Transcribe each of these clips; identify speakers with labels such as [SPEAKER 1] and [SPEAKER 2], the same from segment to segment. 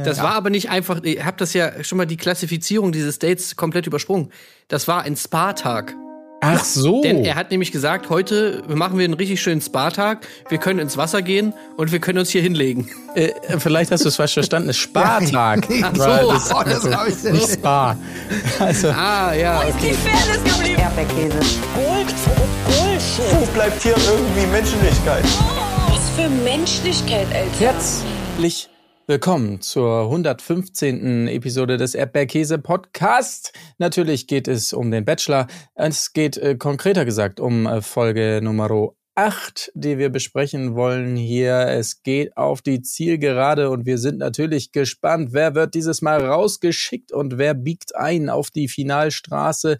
[SPEAKER 1] ja,
[SPEAKER 2] Das war aber nicht einfach, ihr habt das ja schon mal die Klassifizierung dieses Dates komplett übersprungen. Das war ein Spa-Tag.
[SPEAKER 1] Ach so.
[SPEAKER 2] Denn er hat nämlich gesagt, heute machen wir einen richtig schönen Spa-Tag. Wir können ins Wasser gehen und wir können uns hier hinlegen.
[SPEAKER 1] Äh, vielleicht hast du es falsch verstanden. Es ist Spartag.
[SPEAKER 2] Ach so.
[SPEAKER 1] Das,
[SPEAKER 3] Oh, das hab ich
[SPEAKER 1] nicht Spa. Also,
[SPEAKER 2] Ah, ja, okay.
[SPEAKER 4] Erdbeerkäse.
[SPEAKER 5] Wo bleibt hier irgendwie Menschlichkeit?
[SPEAKER 6] Was für Menschlichkeit, Alter.
[SPEAKER 1] herzlich willkommen zur 115. Episode des Erdbeerkäse Podcast. Natürlich geht es um den Bachelor. Es geht äh, konkreter gesagt um äh, Folge Nummer 8, die wir besprechen wollen hier. Es geht auf die Zielgerade und wir sind natürlich gespannt, wer wird dieses Mal rausgeschickt und wer biegt ein auf die Finalstraße.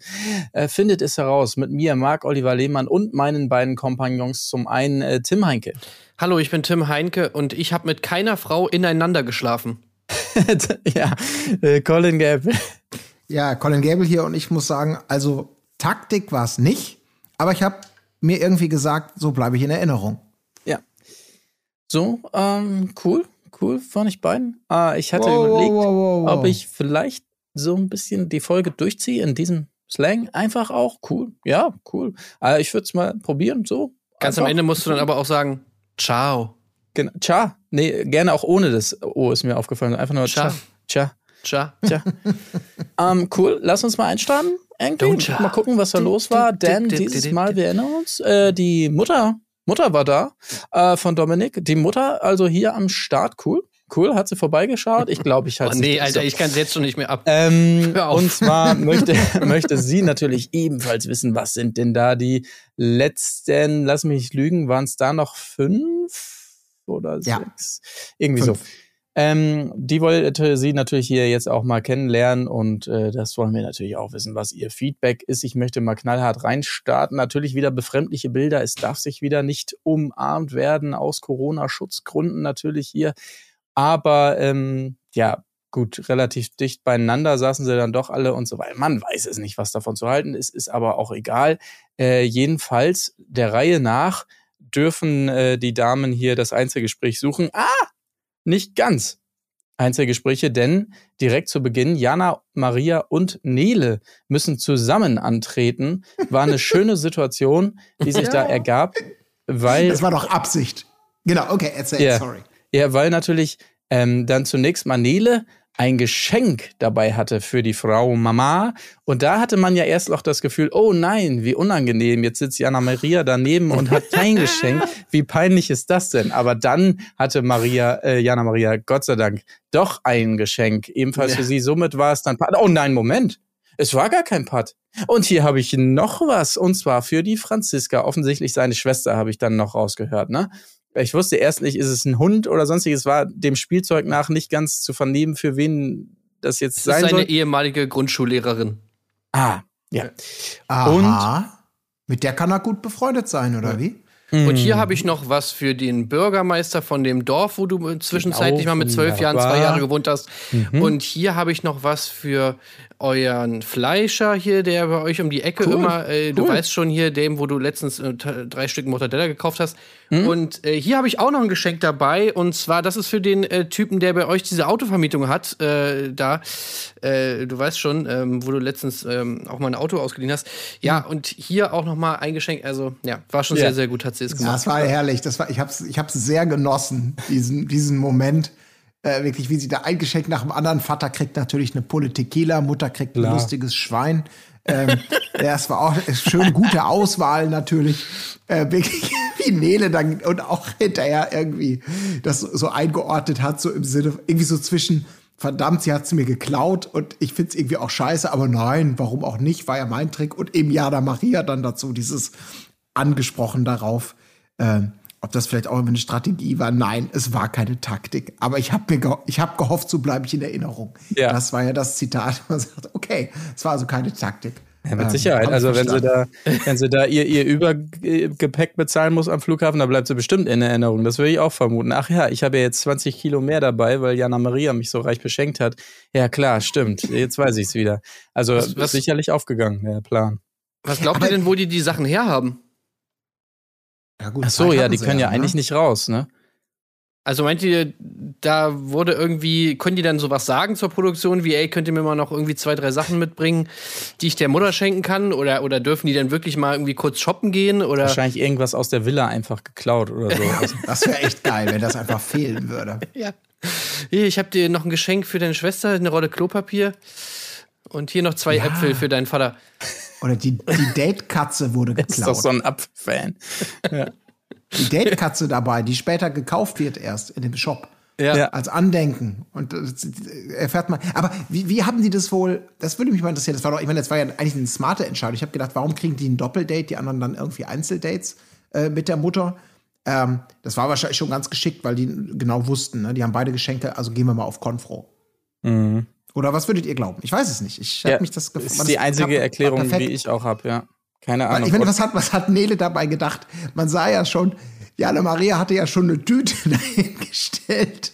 [SPEAKER 1] Äh, findet es heraus mit mir, Marc Oliver Lehmann und meinen beiden Kompagnons. Zum einen äh, Tim Heinke.
[SPEAKER 2] Hallo, ich bin Tim Heinke und ich habe mit keiner Frau ineinander geschlafen.
[SPEAKER 1] ja, äh, Colin Gable.
[SPEAKER 3] Ja, Colin Gable hier und ich muss sagen, also Taktik war es nicht, aber ich habe mir irgendwie gesagt, so bleibe ich in Erinnerung.
[SPEAKER 1] Ja. So, ähm, cool, cool, fand ich beiden. Äh, ich hatte
[SPEAKER 3] Wow,
[SPEAKER 1] überlegt,
[SPEAKER 3] wow, wow, wow.
[SPEAKER 1] ob ich vielleicht so ein bisschen die Folge durchziehe in diesem Slang. Einfach auch cool. Ja, cool. Äh, ich würde es mal probieren, so.
[SPEAKER 2] Ganz am
[SPEAKER 1] Einfach.
[SPEAKER 2] Ende musst du dann aber auch sagen, ciao.
[SPEAKER 1] Genau. Tja, nee, gerne auch ohne das O ist mir aufgefallen. Einfach nur
[SPEAKER 2] tja.
[SPEAKER 1] Tja,
[SPEAKER 2] Ciao.
[SPEAKER 1] tja. ähm, cool, lass uns mal einstarten. Irgendwie. Mal gucken, was da los war. Denn dieses Mal, wir erinnern uns, äh, die Mutter, Mutter war da äh, von Dominik. Die Mutter also hier am Start. Cool, cool, hat sie vorbeigeschaut. Ich glaube, ich
[SPEAKER 2] Oh
[SPEAKER 1] halte
[SPEAKER 2] nee, Alter, ich kann es jetzt schon nicht mehr ab.
[SPEAKER 1] ähm, und zwar möchte, möchte sie natürlich ebenfalls wissen, was sind denn da die letzten, lass mich lügen, waren es da noch fünf oder
[SPEAKER 3] Ja.
[SPEAKER 1] sechs? Irgendwie
[SPEAKER 3] Fünf.
[SPEAKER 1] so. Ähm, die wollte sie natürlich hier jetzt auch mal kennenlernen und äh, das wollen wir natürlich auch wissen, was ihr Feedback ist. Ich möchte mal knallhart reinstarten. Natürlich wieder befremdliche Bilder. Es darf sich wieder nicht umarmt werden aus Corona-Schutzgründen natürlich hier. Aber ähm, ja, gut, relativ dicht beieinander saßen sie dann doch alle und so weiter. Man weiß es nicht, was davon zu halten ist, ist aber auch egal. Äh, jedenfalls der Reihe nach dürfen äh, die Damen hier das Einzelgespräch suchen. Ah, nicht ganz. Einzelgespräche, denn direkt zu Beginn Jana, Maria und Nele müssen zusammen antreten. War eine schöne Situation, die sich da ergab, weil
[SPEAKER 3] Das war doch Absicht. Genau, okay, erzähl,
[SPEAKER 1] Ja.
[SPEAKER 3] sorry.
[SPEAKER 1] ja, weil natürlich ähm, dann zunächst mal Nele ein Geschenk dabei hatte für die Frau Mama. Und da hatte man ja erst noch das Gefühl, oh nein, wie unangenehm. Jetzt sitzt Jana Maria daneben und hat kein Geschenk. Wie peinlich ist das denn? Aber dann hatte Maria, äh, Jana Maria, Gott sei Dank, doch ein Geschenk. Ebenfalls
[SPEAKER 2] Ja.
[SPEAKER 1] für sie. Somit war es dann. Oh nein, Moment. Es war gar kein Patt. Und hier habe ich noch was. Und zwar für die Franziska. Offensichtlich seine Schwester habe ich dann noch rausgehört, ne? Ich wusste erst nicht, ist es ein Hund oder sonstiges. War dem Spielzeug nach nicht ganz zu vernehmen, für wen das jetzt
[SPEAKER 2] Das ist
[SPEAKER 1] sein
[SPEAKER 2] seine
[SPEAKER 1] soll.
[SPEAKER 2] ehemalige Grundschullehrerin.
[SPEAKER 1] Ah, ja.
[SPEAKER 3] Aha. Mit der kann er gut befreundet sein, oder wie?
[SPEAKER 2] Und hier
[SPEAKER 1] Hm.
[SPEAKER 2] habe ich noch was für den Bürgermeister von dem Dorf, wo du zwischenzeitlich mal mit zwölf Jahren, zwei. Jahre gewohnt hast.
[SPEAKER 1] Mhm.
[SPEAKER 2] Und hier habe ich noch was für euren Fleischer hier, der bei euch um die Ecke
[SPEAKER 1] Cool,
[SPEAKER 2] immer, äh, du
[SPEAKER 1] cool.
[SPEAKER 2] weißt schon hier, dem, wo du letztens äh, drei Stück Mortadella gekauft hast.
[SPEAKER 1] Mhm.
[SPEAKER 2] Und äh, hier habe ich auch noch ein Geschenk dabei. Und zwar, das ist für den äh, Typen, der bei euch diese Autovermietung hat, äh, da. Äh, du weißt schon, ähm, wo du letztens ähm, auch mal ein Auto ausgeliehen hast. Ja, und hier auch noch mal ein Geschenk. Also, ja, war schon
[SPEAKER 1] Ja.
[SPEAKER 2] sehr, sehr gut, hat sie es
[SPEAKER 3] Ja,
[SPEAKER 2] gemacht.
[SPEAKER 3] das war herrlich. Das war, ich hab's, ich hab's sehr genossen, diesen, diesen Moment. Äh, wirklich, wie sie da ein Geschenk nach dem anderen. Vater kriegt natürlich eine Pulle Tequila, Mutter kriegt ein
[SPEAKER 1] Klar.
[SPEAKER 3] lustiges Schwein. Ähm, ja, es war auch schön gute Auswahl natürlich. Äh, wirklich, wie Nele dann und auch hinterher irgendwie das so eingeordnet hat, so im Sinne, irgendwie so zwischen, verdammt, sie hat's mir geklaut und ich find's irgendwie auch scheiße, aber nein, warum auch nicht, war ja mein Trick. Und eben Jana Maria dann dazu, dieses angesprochen darauf, ähm, ob das vielleicht auch immer eine Strategie war. Nein, es war keine Taktik. Aber ich habe mir ge ich hab gehofft, so bleibe ich in Erinnerung.
[SPEAKER 1] Ja.
[SPEAKER 3] Das war ja das Zitat. Man sagt, okay, es war also keine Taktik.
[SPEAKER 1] Ja, mit
[SPEAKER 3] Ähm,
[SPEAKER 1] Sicherheit.
[SPEAKER 3] ich
[SPEAKER 1] Also wenn sie da, wenn sie da ihr, ihr Übergepäck bezahlen muss am Flughafen, da bleibt sie bestimmt in Erinnerung. Das würde ich auch vermuten. Ach ja, ich habe ja jetzt 20 Kilo mehr dabei, weil Jana Maria mich so reich beschenkt hat. Ja klar, stimmt. Jetzt weiß ich es wieder. Also
[SPEAKER 2] Was- was-
[SPEAKER 1] ist sicherlich aufgegangen, der Plan.
[SPEAKER 2] Was glaubt
[SPEAKER 3] Aber-
[SPEAKER 2] ihr denn, wo die die Sachen herhaben?
[SPEAKER 3] Ja, gut,
[SPEAKER 1] Ach so, ja, die können ja,
[SPEAKER 3] ne?
[SPEAKER 1] eigentlich nicht raus, ne?
[SPEAKER 2] Also meint ihr, da wurde irgendwie, können die dann sowas sagen zur Produktion, wie, ey, könnt ihr mir mal noch irgendwie zwei, drei Sachen mitbringen, die ich der Mutter schenken kann? Oder, oder dürfen die dann wirklich mal irgendwie kurz shoppen gehen? Oder?
[SPEAKER 1] Wahrscheinlich irgendwas aus der Villa einfach geklaut oder so.
[SPEAKER 3] Das wäre echt geil, wenn das einfach fehlen würde.
[SPEAKER 2] Ja. Hier, ich habe dir noch ein Geschenk für deine Schwester, eine Rolle Klopapier. Und hier noch zwei
[SPEAKER 3] Ja.
[SPEAKER 2] Äpfel für deinen Vater.
[SPEAKER 3] Oder die, die Date-Katze wurde
[SPEAKER 1] ist doch
[SPEAKER 3] geklaut.
[SPEAKER 1] so ein Apfelfan.
[SPEAKER 3] Die Date-Katze dabei, die später gekauft wird erst in dem Shop.
[SPEAKER 2] Ja.
[SPEAKER 1] Ja.
[SPEAKER 3] Als Andenken. Und das erfährt man. Aber wie, wie haben die das wohl? Das würde mich mal interessieren. Das war doch, ich meine, das war ja eigentlich eine smarte Entscheidung. Ich habe gedacht, warum kriegen die ein Doppeldate, die anderen dann irgendwie Einzeldates äh, mit der Mutter? Ähm, das war wahrscheinlich schon ganz geschickt, weil die genau wussten, ne? die haben beide Geschenke, also gehen wir mal auf Konfro. Oder was würdet ihr glauben? Ich weiß es nicht. Ich habe
[SPEAKER 1] Ja,
[SPEAKER 3] mich das gef-
[SPEAKER 1] ist die einzige
[SPEAKER 3] war
[SPEAKER 1] Erklärung, die ich auch habe, ja. Keine
[SPEAKER 3] Weil
[SPEAKER 1] Ahnung.
[SPEAKER 3] Ich meine, was hat, was hat Nele dabei gedacht? Man sah ja schon, Jana Maria hatte ja schon eine Tüte dahingestellt.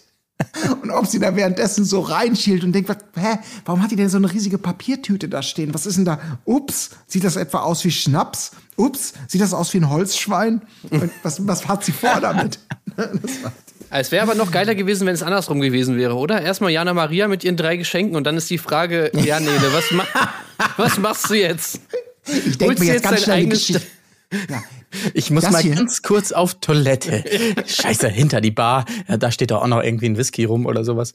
[SPEAKER 3] Und ob sie da währenddessen so reinschielt und denkt, was, hä, warum hat die denn so eine riesige Papiertüte da stehen? Was ist denn da? Ups, sieht das etwa aus wie Schnaps? Ups, sieht das aus wie ein Holzschwein? Und was, was hat sie vor damit? Das war-
[SPEAKER 2] Es wäre aber noch geiler gewesen, wenn es andersrum gewesen wäre, oder? Erstmal Jana Maria mit ihren drei Geschenken und dann ist die Frage, ja, Nele, was, ma was machst du jetzt?
[SPEAKER 3] Ich denke mir jetzt ganz schnell eine Geschichte. Ja.
[SPEAKER 1] Ich muss
[SPEAKER 3] Das
[SPEAKER 1] mal
[SPEAKER 3] hier?
[SPEAKER 1] ganz kurz auf Toilette. Scheiße, hinter die Bar. Ja, da steht doch auch noch irgendwie ein Whisky rum oder sowas.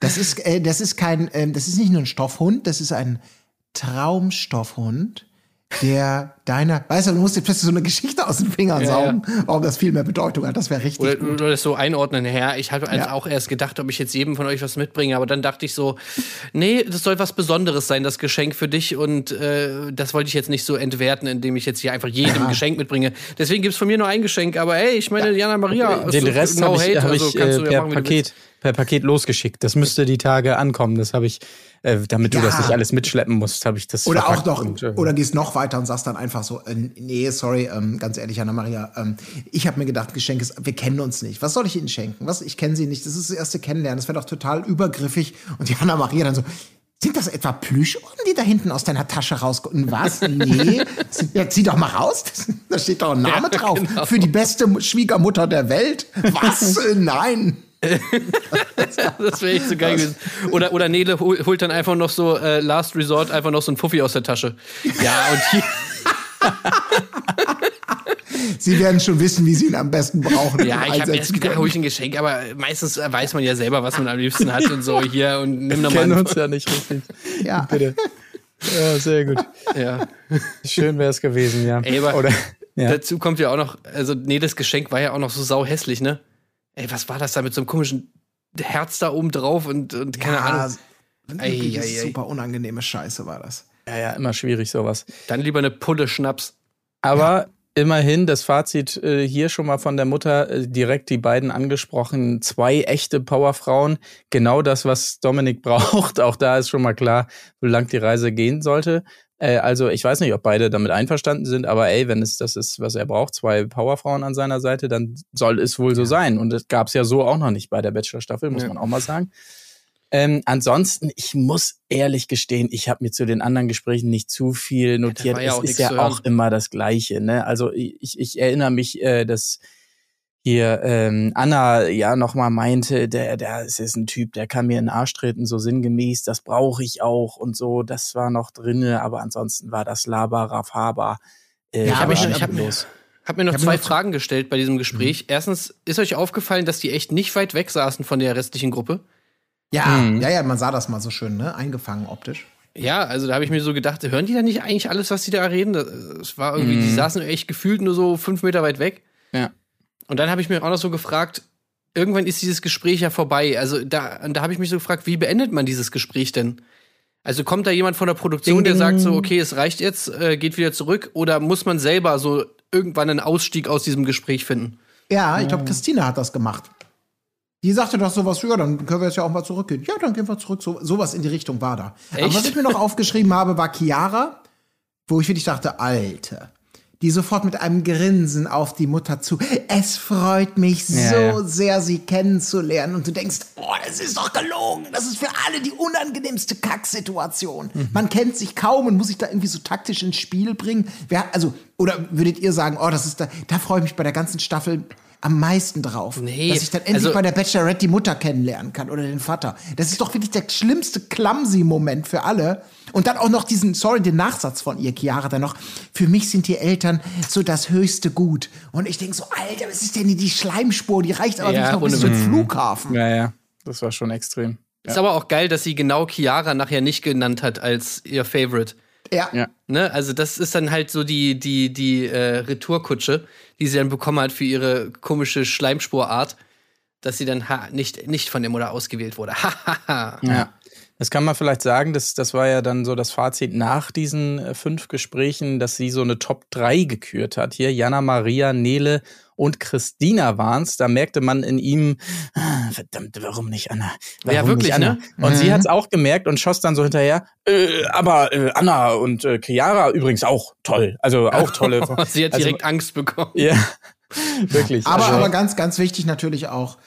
[SPEAKER 3] Das ist, äh, das ist kein, ähm, das ist nicht nur ein Stoffhund, das ist ein Traumstoffhund, der deiner, weißt du, du musst dir plötzlich so eine Geschichte aus den Fingern
[SPEAKER 2] Ja,
[SPEAKER 3] saugen, warum das viel mehr Bedeutung hat. Das wäre richtig
[SPEAKER 2] Oder,
[SPEAKER 3] gut.
[SPEAKER 2] oder das so einordnen, Herr. Ich habe
[SPEAKER 3] Ja.
[SPEAKER 2] auch erst gedacht, ob ich jetzt jedem von euch was mitbringe, aber dann dachte ich so, nee, das soll was Besonderes sein, das Geschenk für dich und äh, das wollte ich jetzt nicht so entwerten, indem ich jetzt hier einfach jedem
[SPEAKER 3] Ja.
[SPEAKER 2] Geschenk mitbringe. Deswegen gibt's von mir nur ein Geschenk, aber ey, ich meine, Jana Maria,
[SPEAKER 1] Den Rest
[SPEAKER 2] no
[SPEAKER 1] habe ich,
[SPEAKER 2] hate,
[SPEAKER 1] hab
[SPEAKER 2] also
[SPEAKER 1] ich äh,
[SPEAKER 2] du ja
[SPEAKER 1] per,
[SPEAKER 2] machen,
[SPEAKER 1] Paket, per Paket losgeschickt. Das müsste die Tage ankommen. Das habe ich, äh, damit du
[SPEAKER 3] Ja.
[SPEAKER 1] das nicht alles mitschleppen musst, habe ich das
[SPEAKER 3] Oder auch noch,
[SPEAKER 1] und, äh,
[SPEAKER 3] oder gehst noch weiter und sagst dann einfach so, äh, nee, sorry, ähm, ganz ehrlich, Anna Maria, ähm, ich habe mir gedacht, Geschenk ist, wir kennen uns nicht. Was soll ich Ihnen schenken? Was? Ich kenne Sie nicht. Das ist das erste Kennenlernen. Das wäre doch total übergriffig. Und die Anna Maria dann so, sind das etwa Plüschohren, die da hinten aus deiner Tasche rauskommen? Was? Nee. Ja, zieh doch mal raus. Da steht doch ein Name
[SPEAKER 2] Ja,
[SPEAKER 3] drauf.
[SPEAKER 2] genau.
[SPEAKER 3] Für die beste Schwiegermutter der Welt. Was? Äh, Nein.
[SPEAKER 2] Das wäre echt so geil gewesen. Oder, oder Nele hol- holt dann einfach noch so äh, Last Resort einfach noch so ein Fuffi aus der Tasche. Ja, und hier,
[SPEAKER 3] Sie werden schon wissen, wie Sie ihn am besten brauchen.
[SPEAKER 2] ja, ich habe erst gedacht, hol ich ein Geschenk, aber meistens weiß man ja selber, was man am liebsten hat und so hier und nimm noch
[SPEAKER 1] kennen
[SPEAKER 2] mal.
[SPEAKER 1] uns ja nicht richtig.
[SPEAKER 3] Ja.
[SPEAKER 1] Bitte. Ja, sehr gut.
[SPEAKER 2] Ja.
[SPEAKER 1] Schön wäre es gewesen, ja.
[SPEAKER 2] Ey, aber
[SPEAKER 1] oder, ja.
[SPEAKER 2] dazu kommt ja auch noch, also nee, das Geschenk war ja auch noch so sau hässlich, ne? Ey, was war das da mit so einem komischen Herz da oben drauf und, und keine Ahnung.
[SPEAKER 3] Wirklich
[SPEAKER 2] Ei, ei, ei.
[SPEAKER 3] super unangenehme Scheiße war das.
[SPEAKER 1] Ja, ja, immer schwierig sowas.
[SPEAKER 2] Dann lieber eine Pulle Schnaps.
[SPEAKER 1] Aber immerhin das Fazit äh, hier schon mal von der Mutter äh, direkt die beiden angesprochen. Zwei echte Powerfrauen. Genau das, was Dominik braucht. Auch da ist schon mal klar, wo lang die Reise gehen sollte. Äh, also ich weiß nicht, ob beide damit einverstanden sind, aber ey, wenn es das ist, was er braucht, zwei Powerfrauen an seiner Seite, dann soll es wohl so sein. Und das gab es ja so auch noch nicht bei der Bachelor-Staffel, muss
[SPEAKER 2] Ja.
[SPEAKER 1] man auch mal sagen. Ähm, ansonsten, ich muss ehrlich gestehen, ich habe mir zu den anderen Gesprächen nicht zu viel notiert.
[SPEAKER 2] war ja
[SPEAKER 1] es ist ja auch immer das Gleiche. Ne? Also ich, ich erinnere mich, äh, dass hier ähm, Anna ja nochmal meinte, der, der ist ein Typ, der kann mir in den Arsch treten, so sinngemäß, das brauche ich auch und so. Das war noch drinne, aber ansonsten war das Laber, Faber. Äh,
[SPEAKER 3] Ja, aber ich- ich hab-
[SPEAKER 1] los.
[SPEAKER 2] Hab mir noch
[SPEAKER 3] hab mir
[SPEAKER 2] zwei
[SPEAKER 3] noch-
[SPEAKER 2] Fragen gestellt bei diesem Gespräch. Erstens, ist euch aufgefallen, dass die echt nicht weit weg saßen von der restlichen Gruppe?
[SPEAKER 3] Ja,
[SPEAKER 1] Mhm.
[SPEAKER 3] ja, ja, man sah das mal so schön, ne? Eingefangen optisch.
[SPEAKER 2] Ja, also da habe ich mir so gedacht, hören die da nicht eigentlich alles, was die da reden? Es war irgendwie, die saßen echt gefühlt nur so fünf Meter weit weg.
[SPEAKER 1] Ja.
[SPEAKER 2] Und dann habe ich mir auch noch so gefragt, irgendwann ist dieses Gespräch ja vorbei. Also da, da habe ich mich so gefragt, wie beendet man dieses Gespräch denn? Also kommt da jemand von der Produktion,
[SPEAKER 1] Ding,
[SPEAKER 2] der
[SPEAKER 1] ding.
[SPEAKER 2] sagt so, okay, es reicht jetzt, äh, geht wieder zurück? Oder muss man selber so irgendwann einen Ausstieg aus diesem Gespräch finden?
[SPEAKER 3] Ja, ich glaube, Christina hat das gemacht. Die sagte doch sowas, ja, dann können wir jetzt ja auch mal zurückgehen. Ja, dann gehen wir zurück. So, sowas in die Richtung war da. Aber
[SPEAKER 2] Echt?
[SPEAKER 3] was ich mir noch aufgeschrieben habe, war Chiara, wo ich wirklich dachte, Alter, die sofort mit einem Grinsen auf die Mutter zu. Es freut mich
[SPEAKER 1] Ja,
[SPEAKER 3] so
[SPEAKER 1] ja.
[SPEAKER 3] sehr, sie kennenzulernen. Und du denkst, oh, das ist doch gelogen. Das ist für alle die unangenehmste Kacksituation. Man kennt sich kaum und muss sich da irgendwie so taktisch ins Spiel bringen. Wer, also, oder würdet ihr sagen, oh, das ist da, da freue ich mich bei der ganzen Staffel am meisten drauf.
[SPEAKER 2] Nee,
[SPEAKER 3] dass ich dann endlich
[SPEAKER 2] also-
[SPEAKER 3] bei der Bachelorette die Mutter kennenlernen kann oder den Vater. Das ist doch wirklich der schlimmste Clumsy-Moment für alle. Und dann auch noch diesen, sorry, den Nachsatz von ihr, Chiara, dann noch, für mich sind die Eltern so das höchste Gut. Und ich denke so, Alter, was ist denn die Schleimspur? Die reicht aber
[SPEAKER 2] Ja,
[SPEAKER 3] nicht noch bis zum
[SPEAKER 2] Witz.
[SPEAKER 3] Flughafen.
[SPEAKER 1] Ja, ja. Das war schon extrem.
[SPEAKER 2] Ist aber auch geil, dass sie genau Chiara nachher nicht genannt hat als ihr Favorite.
[SPEAKER 3] Ja.
[SPEAKER 1] Ja.
[SPEAKER 2] Ne? Also das ist dann halt so die, die, die äh, Retourkutsche, die sie dann bekommen hat für ihre komische Schleimspurart, dass sie dann ha, nicht, nicht von der Mutter ausgewählt wurde.
[SPEAKER 1] Ja. Das kann man vielleicht sagen, das, das war ja dann so das Fazit nach diesen äh, fünf Gesprächen, dass sie so eine Top 3 gekürt hat. Hier Jana, Maria, Nele und Christina waren's. Da merkte man in ihm, ah, verdammt, warum nicht Anna? Warum
[SPEAKER 2] Ja, wirklich,
[SPEAKER 1] nicht Anna?
[SPEAKER 2] ne?
[SPEAKER 1] Und sie hat's auch gemerkt und schoss dann so hinterher, äh, aber äh, Anna und äh, Chiara übrigens auch toll. Also auch tolle.
[SPEAKER 2] sie hat
[SPEAKER 1] also,
[SPEAKER 2] direkt Angst bekommen.
[SPEAKER 1] Ja, wirklich.
[SPEAKER 3] Aber,
[SPEAKER 1] also,
[SPEAKER 3] aber ganz, ganz wichtig natürlich auch,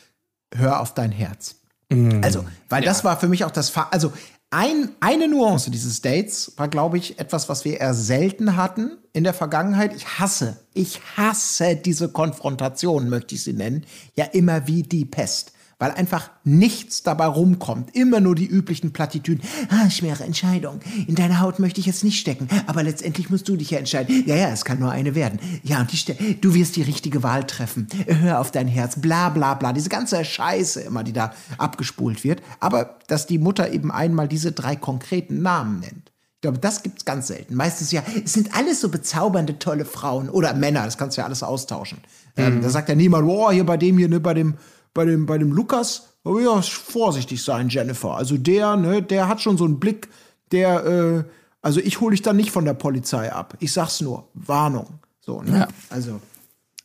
[SPEAKER 3] hör auf dein Herz.
[SPEAKER 1] Mhm.
[SPEAKER 3] Also, weil das war für mich auch das, Fa also ein, eine Nuance dieses Dates war, glaube ich, etwas, was wir eher selten hatten in der Vergangenheit. Ich hasse, ich hasse diese Konfrontation, möchte ich sie nennen, ja immer wie die Pest. Weil einfach nichts dabei rumkommt. Immer nur die üblichen Plattitüden. Ah, schwere Entscheidung. In deine Haut möchte ich jetzt nicht stecken. Aber letztendlich musst du dich ja entscheiden. Ja, ja, es kann nur eine werden. Ja, und die du wirst die richtige Wahl treffen. Hör auf dein Herz. Bla, bla, bla. Diese ganze Scheiße immer, die da abgespult wird. Aber dass die Mutter eben einmal diese drei konkreten Namen nennt. Ich glaube, das gibt's ganz selten. Meistens ja, es sind alles so bezaubernde, tolle Frauen oder Männer, das kannst du ja alles austauschen. Ähm, da sagt ja niemand, boah, hier bei dem hier, ne, bei dem, bei dem, bei dem Lukas, oh ja, vorsichtig sein, Jennifer. Also der, ne, der hat schon so einen Blick, der, äh, also ich hole dich dann nicht von der Polizei ab. Ich sag's nur, Warnung. So, ne?
[SPEAKER 1] Ja.
[SPEAKER 3] Also.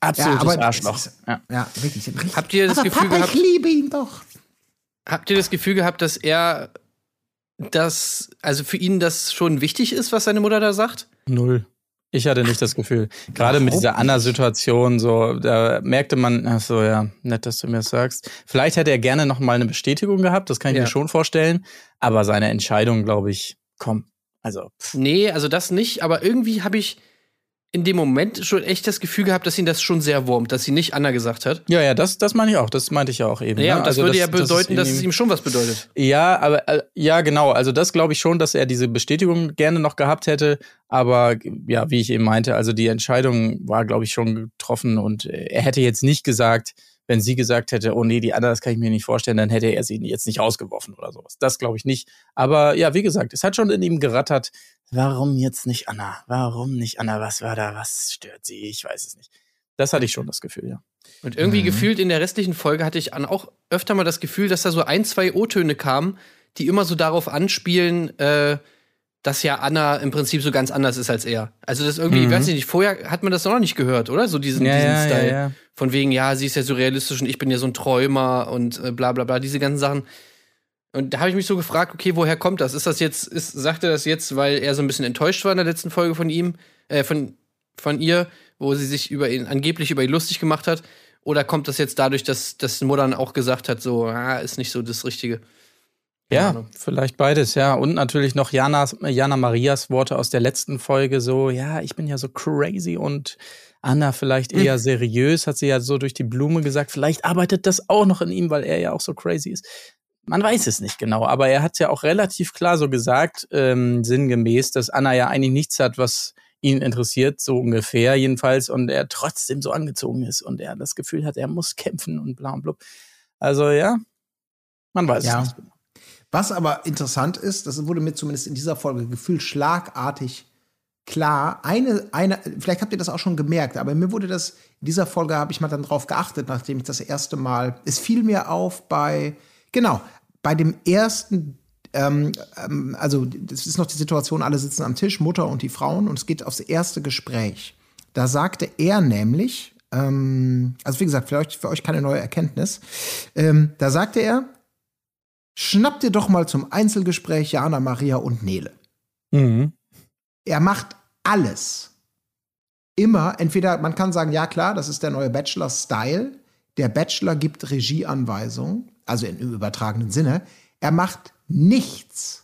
[SPEAKER 1] absolutes
[SPEAKER 3] es
[SPEAKER 1] Arschloch.
[SPEAKER 3] ist-
[SPEAKER 1] Ja.
[SPEAKER 3] Ja, wirklich. richtig.
[SPEAKER 2] Habt ihr das
[SPEAKER 3] aber
[SPEAKER 2] Gefühl
[SPEAKER 3] Papa,
[SPEAKER 2] gehabt-
[SPEAKER 3] ich liebe ihn doch.
[SPEAKER 2] Habt ihr das Gefühl gehabt, dass er das, also für ihn das schon wichtig ist, was seine Mutter da sagt?
[SPEAKER 1] Null. Ich hatte nicht das Gefühl. Gerade mit dieser Anna-Situation, so, da merkte man, ach so, ja, nett, dass du mir das sagst. Vielleicht hätte er gerne noch mal eine Bestätigung gehabt, das kann ich
[SPEAKER 2] Ja.
[SPEAKER 1] mir schon vorstellen. Aber seine Entscheidung, glaube ich, komm. Also, pff,
[SPEAKER 2] Nee, also das nicht, aber irgendwie habe ich in dem Moment schon echt das Gefühl gehabt, dass ihn das schon sehr wurmt, dass sie nicht Anna gesagt hat.
[SPEAKER 1] ja, ja, das, das meine ich auch. Das meinte ich ja auch eben.
[SPEAKER 2] Ja,
[SPEAKER 1] ne?
[SPEAKER 2] und das
[SPEAKER 1] Also,
[SPEAKER 2] würde ja bedeuten, dass
[SPEAKER 1] ihm-
[SPEAKER 2] es ihm schon was bedeutet.
[SPEAKER 1] Ja, aber äh, ja, genau. Also das glaube ich schon, dass er diese Bestätigung gerne noch gehabt hätte. Aber ja, wie ich eben meinte, also die Entscheidung war, glaube ich, schon getroffen und äh, er hätte jetzt nicht gesagt, wenn sie gesagt hätte, oh nee, die andere, das kann ich mir nicht vorstellen, dann hätte er sie jetzt nicht rausgeworfen oder sowas. Das glaube ich nicht. Aber ja, wie gesagt, es hat schon in ihm gerattert. Warum jetzt nicht Anna? Warum nicht Anna? Was war da? Was stört sie? Ich weiß es nicht. Das hatte ich schon das Gefühl, ja.
[SPEAKER 2] Und irgendwie
[SPEAKER 1] Mhm.
[SPEAKER 2] gefühlt in der restlichen Folge hatte ich auch öfter mal das Gefühl, dass da so ein, zwei O-Töne kamen, die immer so darauf anspielen, äh, dass ja Anna im Prinzip so ganz anders ist als er. Also das irgendwie, ich weiß nicht, vorher hat man das noch nicht gehört, oder? So diesen,
[SPEAKER 1] Mhm. Ja,
[SPEAKER 2] diesen
[SPEAKER 1] ja,
[SPEAKER 2] Style.
[SPEAKER 1] ja.
[SPEAKER 2] Von wegen, ja, sie ist ja so realistisch und ich bin ja so ein Träumer und äh, bla bla bla, diese ganzen Sachen. Und da habe ich mich so gefragt, okay, woher kommt das? Ist das jetzt, ist, sagt er das jetzt, weil er so ein bisschen enttäuscht war in der letzten Folge von ihm, äh, von, von ihr, wo sie sich über ihn, angeblich über ihn lustig gemacht hat? Oder kommt das jetzt dadurch, dass, dass die Mutter dann auch gesagt hat, so, ah, ist nicht so das Richtige?
[SPEAKER 1] Ja,
[SPEAKER 2] Ahnung.
[SPEAKER 1] vielleicht beides, ja. Und natürlich noch Janas, Jana Marias Worte aus der letzten Folge, so, ja, ich bin ja so crazy und Anna vielleicht eher seriös, hat sie ja so durch die Blume gesagt. Vielleicht arbeitet das auch noch in ihm, weil er ja auch so crazy ist. Man weiß es nicht genau, aber er hat ja auch relativ klar so gesagt, ähm, sinngemäß, dass Anna ja eigentlich nichts hat, was ihn interessiert, so ungefähr jedenfalls, und er trotzdem so angezogen ist und er das Gefühl hat, er muss kämpfen und bla und blub. Also ja, man weiß
[SPEAKER 3] Ja.
[SPEAKER 1] es nicht. genau.
[SPEAKER 3] Was aber interessant ist, das wurde mir zumindest in dieser Folge gefühlt schlagartig klar. Eine, eine, vielleicht habt ihr das auch schon gemerkt, aber mir wurde das, in dieser Folge habe ich mal dann drauf geachtet, nachdem ich das erste Mal, es fiel mir auf bei, genau, bei dem ersten, ähm, ähm, also das ist noch die Situation, alle sitzen am Tisch, Mutter und die Frauen, und es geht aufs erste Gespräch. Da sagte er nämlich, ähm, also wie gesagt, vielleicht für euch keine neue Erkenntnis, ähm, da sagte er, schnapp dir doch mal zum Einzelgespräch Jana, Maria und Nele.
[SPEAKER 1] Mhm.
[SPEAKER 3] Er macht alles. Immer, entweder man kann sagen, ja klar, das ist der neue Bachelor-Style. Der Bachelor gibt Regieanweisungen, also im übertragenen Sinne. Er macht nichts.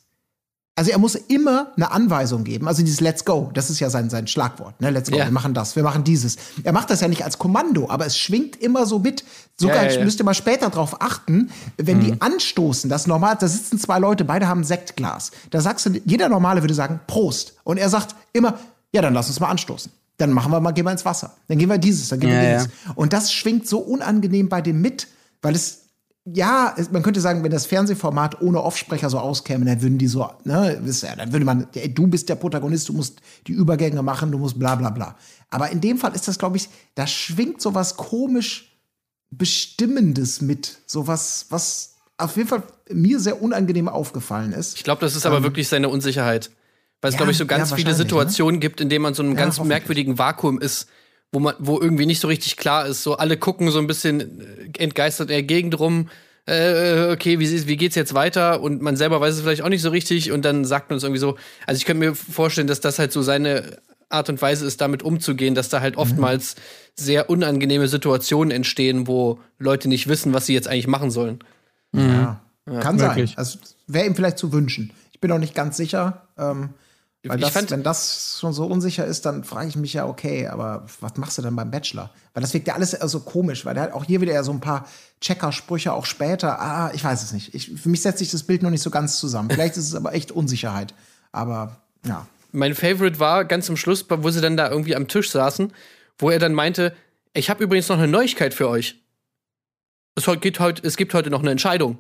[SPEAKER 3] Also er muss immer eine Anweisung geben. Also dieses Let's go, das ist ja sein, sein Schlagwort. Ne? Let's go,
[SPEAKER 2] Ja.
[SPEAKER 3] wir machen das, wir machen dieses. Er macht das ja nicht als Kommando, aber es schwingt immer so mit. Sogar
[SPEAKER 2] Ja, ja, ja.
[SPEAKER 3] müsst ihr mal später drauf achten, wenn die anstoßen, das normal, da sitzen zwei Leute, beide haben ein Sektglas. Da sagst du, jeder Normale würde sagen, Prost. Und er sagt immer, ja, dann lass uns mal anstoßen. Dann machen wir mal, gehen wir ins Wasser. Dann gehen wir dieses, dann gehen wir dieses. Und das schwingt so unangenehm bei dem mit, weil es ja, man könnte sagen, wenn das Fernsehformat ohne Offsprecher so auskäme, dann würden die so, ne, wisst ihr, dann würde man, ey, du bist der Protagonist, du musst die Übergänge machen, du musst bla bla bla. Aber in dem Fall ist das, glaube ich, da schwingt so was komisch Bestimmendes mit. So was, was auf jeden Fall mir sehr unangenehm aufgefallen ist.
[SPEAKER 2] Ich glaube, das ist aber wirklich seine Unsicherheit. Weil es,
[SPEAKER 3] Ja,
[SPEAKER 2] glaube ich, so ganz
[SPEAKER 3] ja,
[SPEAKER 2] viele
[SPEAKER 3] wahrscheinlich,
[SPEAKER 2] Situationen gibt, in denen man so in einem
[SPEAKER 3] Ja,
[SPEAKER 2] ganz merkwürdigen Vakuum ist, wo man, wo irgendwie nicht so richtig klar ist. So alle gucken so ein bisschen äh, entgeistert in der Gegend rum. Äh, okay, wie, wie geht's jetzt weiter? Und man selber weiß es vielleicht auch nicht so richtig. Und dann sagt man es irgendwie so. Also ich könnte mir vorstellen, dass das halt so seine Art und Weise ist, damit umzugehen, dass da halt
[SPEAKER 3] Mhm.
[SPEAKER 2] oftmals sehr unangenehme Situationen entstehen, wo Leute nicht wissen, was sie jetzt eigentlich machen sollen.
[SPEAKER 3] Ja, kann
[SPEAKER 1] wirklich.
[SPEAKER 3] sein. Also wäre ihm vielleicht zu wünschen. Ich bin auch nicht ganz sicher. Ähm, weil das,
[SPEAKER 2] fand-
[SPEAKER 3] wenn das schon so unsicher ist, dann frage ich mich ja, okay, aber was machst du denn beim Bachelor? Weil das wirkt ja alles so komisch, weil der hat auch hier wieder ja so ein paar Checkersprüche auch später. Ah, ich weiß es nicht. Ich, für mich setzt sich das Bild noch nicht so ganz zusammen. Vielleicht ist es aber echt Unsicherheit. Aber ja.
[SPEAKER 2] Mein Favorite war ganz zum Schluss, wo sie dann da irgendwie am Tisch saßen, wo er dann meinte, ich habe übrigens noch eine Neuigkeit für euch. Es, geht heut, es gibt heute noch eine Entscheidung.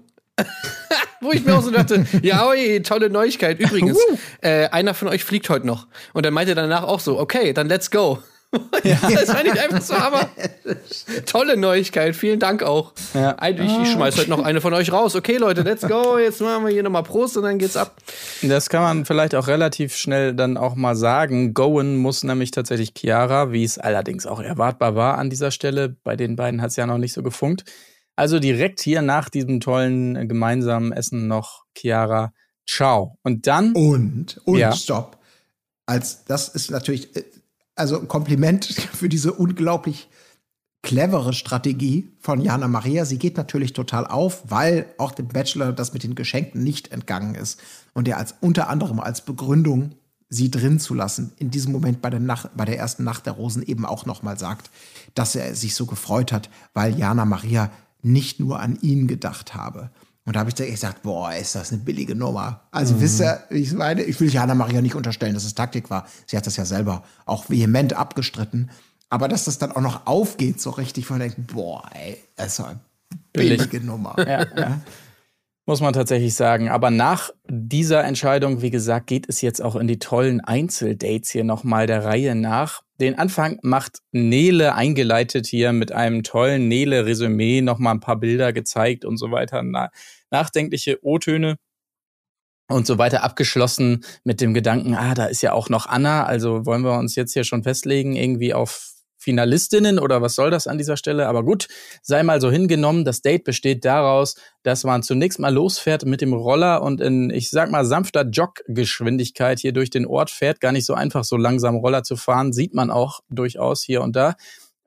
[SPEAKER 2] Wo ich mir auch so dachte, ja, oi, tolle Neuigkeit. Übrigens, äh, einer von euch fliegt heute noch. Und dann meinte er danach auch so, okay, dann let's go. das fand ich einfach so, aber tolle Neuigkeit. Vielen Dank auch.
[SPEAKER 1] Ja.
[SPEAKER 2] Ein- Ich, ich schmeiß heute noch eine von euch raus. Okay, Leute, let's go. Jetzt machen wir hier nochmal Prost und dann geht's ab.
[SPEAKER 1] Das kann man vielleicht auch relativ schnell dann auch mal sagen. Goen muss nämlich tatsächlich Chiara, wie es allerdings auch erwartbar war an dieser Stelle. Bei den beiden hat es ja noch nicht so gefunkt. Also direkt hier nach diesem tollen äh, gemeinsamen Essen noch Chiara, ciao. Und dann,
[SPEAKER 3] Und, und
[SPEAKER 1] Ja.
[SPEAKER 3] stopp. Als das ist natürlich, äh, also ein Kompliment für diese unglaublich clevere Strategie von Jana Maria. Sie geht natürlich total auf, weil auch dem Bachelor das mit den Geschenken nicht entgangen ist. Und er als unter anderem als Begründung, sie drin zu lassen, in diesem Moment bei der, Nacht, bei der ersten Nacht der Rosen eben auch nochmal sagt, dass er sich so gefreut hat, weil Jana Maria nicht nur an ihn gedacht habe. Und da habe ich gesagt, boah, ist das eine billige Nummer. Also wisst ihr, ich meine, ich will Jana Maria nicht unterstellen, dass es Taktik war. Sie hat das ja selber auch vehement abgestritten. Aber dass das dann auch noch aufgeht, so richtig, von denken, boah, ey, das ist eine
[SPEAKER 1] Billig.
[SPEAKER 3] billige Nummer.
[SPEAKER 1] ja, ja. muss man tatsächlich sagen. Aber nach dieser Entscheidung, wie gesagt, geht es jetzt auch in die tollen Einzeldates hier nochmal der Reihe nach. Den Anfang macht Nele eingeleitet hier mit einem tollen Nele-Resümee, nochmal ein paar Bilder gezeigt und so weiter. Na, nachdenkliche O-Töne und so weiter abgeschlossen mit dem Gedanken, ah, da ist ja auch noch Anna, also wollen wir uns jetzt hier schon festlegen, irgendwie auf Finalistinnen oder was soll das an dieser Stelle? Aber gut, sei mal so hingenommen. Das Date besteht daraus, dass man zunächst mal losfährt mit dem Roller und in, ich sag mal, sanfter Joggeschwindigkeit hier durch den Ort fährt. Gar nicht so einfach, so langsam Roller zu fahren. Sieht man auch durchaus hier und da.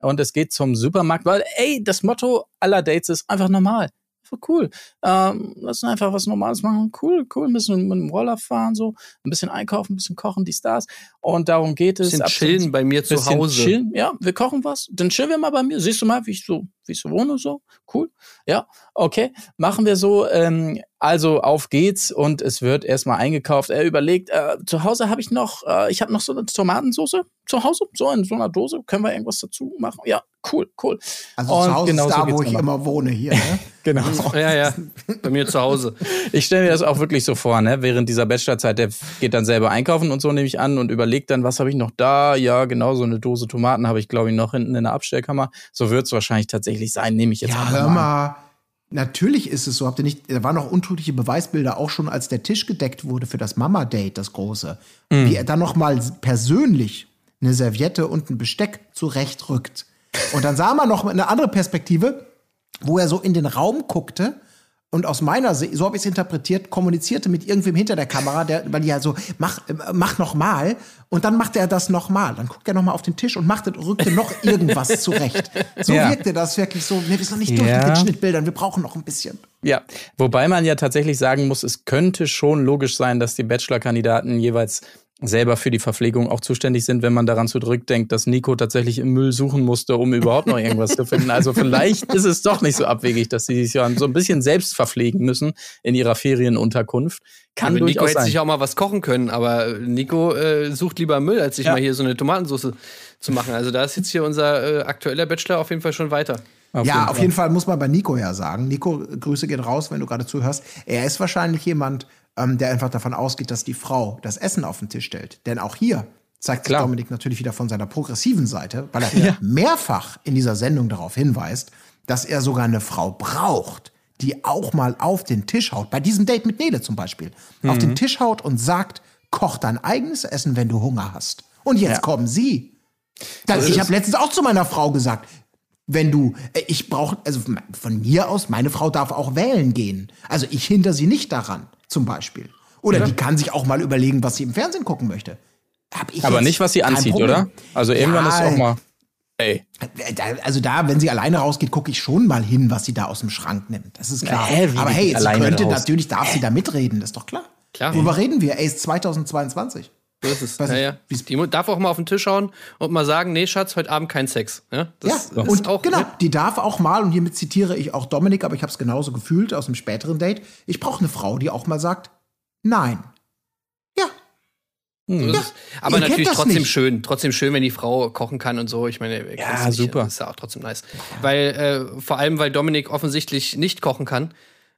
[SPEAKER 1] Und es geht zum Supermarkt, weil, ey, das Motto aller Dates ist einfach normal. Einfach cool. Ähm, lass uns einfach was Normales machen. Cool, cool. Ein bisschen mit dem Roller fahren, so. Ein bisschen einkaufen, ein bisschen kochen, die Stars. Und darum geht es.
[SPEAKER 2] Bisschen
[SPEAKER 1] Ab-
[SPEAKER 2] chillen bei mir zu
[SPEAKER 1] bisschen
[SPEAKER 2] Hause.
[SPEAKER 1] Chillen. Ja, wir kochen was. Dann chillen wir mal bei mir. Siehst du mal, wie ich so, wie ich so wohne, so. Cool. Ja, okay. Machen wir so. Ähm, also auf geht's und es wird erstmal eingekauft. Er überlegt, äh, zu Hause habe ich noch, äh, ich habe noch so eine Tomatensauce zu Hause, so in so einer Dose. Können wir irgendwas dazu machen? Ja, cool, cool.
[SPEAKER 3] Also
[SPEAKER 1] Und
[SPEAKER 3] zu Hause
[SPEAKER 1] genau
[SPEAKER 3] ist
[SPEAKER 1] so
[SPEAKER 3] da,
[SPEAKER 1] geht's
[SPEAKER 3] wo ich
[SPEAKER 1] immer.
[SPEAKER 3] immer wohne hier. Ne?
[SPEAKER 1] Genau.
[SPEAKER 2] Ja, ja. Bei mir zu Hause.
[SPEAKER 1] Ich stelle mir das auch wirklich so vor, ne? Während dieser Bachelorzeit, der geht dann selber einkaufen und so nehme ich an und überlegt dann, was habe ich noch da? Ja, genau, so eine Dose Tomaten habe ich, glaube ich, noch hinten in der Abstellkammer. So wird es wahrscheinlich tatsächlich sein, nehme ich jetzt
[SPEAKER 3] Ja, hör
[SPEAKER 1] mal. an.
[SPEAKER 3] Natürlich ist es so. Habt ihr nicht, da waren noch untrügliche Beweisbilder auch schon, als der Tisch gedeckt wurde für das Mama-Date, das große.
[SPEAKER 1] Mhm.
[SPEAKER 3] Wie er dann noch mal persönlich eine Serviette und ein Besteck zurechtrückt. Und dann sah man noch eine andere Perspektive, wo er so in den Raum guckte und aus meiner Sicht, so habe ich es interpretiert, kommunizierte mit irgendwem hinter der Kamera, der, weil die ja so, mach, äh, mach noch mal und dann macht er das noch mal. Dann guckt er noch mal auf den Tisch und macht, rückte noch irgendwas zurecht. So
[SPEAKER 1] Ja.
[SPEAKER 3] wirkte das wirklich so, wir sind noch nicht durch
[SPEAKER 1] Ja.
[SPEAKER 3] mit den Schnittbildern, wir brauchen noch ein bisschen.
[SPEAKER 1] Ja, wobei man ja tatsächlich sagen muss, es könnte schon logisch sein, dass die Bachelor-Kandidaten jeweils selber für die Verpflegung auch zuständig sind, wenn man daran zurückdenkt, dass Nico tatsächlich im Müll suchen musste, um überhaupt noch irgendwas zu finden. Also vielleicht ist es doch nicht so abwegig, dass sie sich ja so ein bisschen selbst verpflegen müssen in ihrer Ferienunterkunft. Kann
[SPEAKER 2] aber Nico hätte
[SPEAKER 1] sein.
[SPEAKER 2] sich auch mal was kochen können, aber Nico äh, sucht lieber Müll, als sich
[SPEAKER 1] Ja.
[SPEAKER 2] mal hier so eine Tomatensauce zu machen. Also da ist jetzt hier unser äh, aktueller Bachelor auf jeden Fall schon weiter.
[SPEAKER 1] Auf
[SPEAKER 3] ja,
[SPEAKER 1] jeden
[SPEAKER 3] auf jeden Fall muss man bei Nico ja sagen. Nico, Grüße gehen raus, wenn du gerade zuhörst. Er ist wahrscheinlich jemand, ähm, der einfach davon ausgeht, dass die Frau das Essen auf den Tisch stellt. Denn auch hier zeigt sich
[SPEAKER 1] Klar.
[SPEAKER 3] Dominik natürlich wieder von seiner progressiven Seite, weil er ja. mehrfach in dieser Sendung darauf hinweist, dass er sogar eine Frau braucht, die auch mal auf den Tisch haut. Bei diesem Date mit Nele zum Beispiel. Auf
[SPEAKER 1] Mhm.
[SPEAKER 3] den Tisch haut und sagt, koch dein eigenes Essen, wenn du Hunger hast. Und jetzt
[SPEAKER 1] Ja.
[SPEAKER 3] kommen sie. Dann, ich habe letztens auch zu meiner Frau gesagt, wenn du, äh, ich brauche, also von mir aus, meine Frau darf auch wählen gehen. Also ich hinter sie nicht daran, zum Beispiel. Oder die kann sich auch mal überlegen, was sie im Fernsehen gucken möchte.
[SPEAKER 1] Aber nicht, was sie anzieht, oder? Also irgendwann
[SPEAKER 3] Ja,
[SPEAKER 1] ist auch mal. Ey.
[SPEAKER 3] Da, also da, wenn sie alleine rausgeht, gucke ich schon mal hin, was sie da aus dem Schrank nimmt. Das ist klar.
[SPEAKER 1] Wie
[SPEAKER 3] Aber hey, sie könnte
[SPEAKER 1] raus?
[SPEAKER 3] natürlich, darf sie da mitreden, das ist doch klar.
[SPEAKER 2] Klar.
[SPEAKER 3] Worüber reden wir? Ey, ist 2022.
[SPEAKER 2] So ist es. Ja, ja. Die darf auch mal auf den Tisch hauen und mal sagen, nee, Schatz, heute Abend kein Sex. Ja, das
[SPEAKER 3] ja,
[SPEAKER 2] ist
[SPEAKER 3] und
[SPEAKER 2] auch
[SPEAKER 3] genau,
[SPEAKER 2] ne?
[SPEAKER 3] die darf auch mal, und hiermit zitiere ich auch Dominik, aber ich habe es genauso gefühlt aus einem späteren Date, ich brauche eine Frau, die auch mal sagt, nein. Ja,
[SPEAKER 2] So ist es. Aber natürlich trotzdem
[SPEAKER 3] nicht.
[SPEAKER 2] schön, trotzdem schön, wenn die Frau kochen kann und so. Ich meine, wer kennt's nicht?
[SPEAKER 1] super.
[SPEAKER 2] Das ist ja auch trotzdem nice. Weil, äh, vor allem, weil Dominik offensichtlich nicht kochen kann.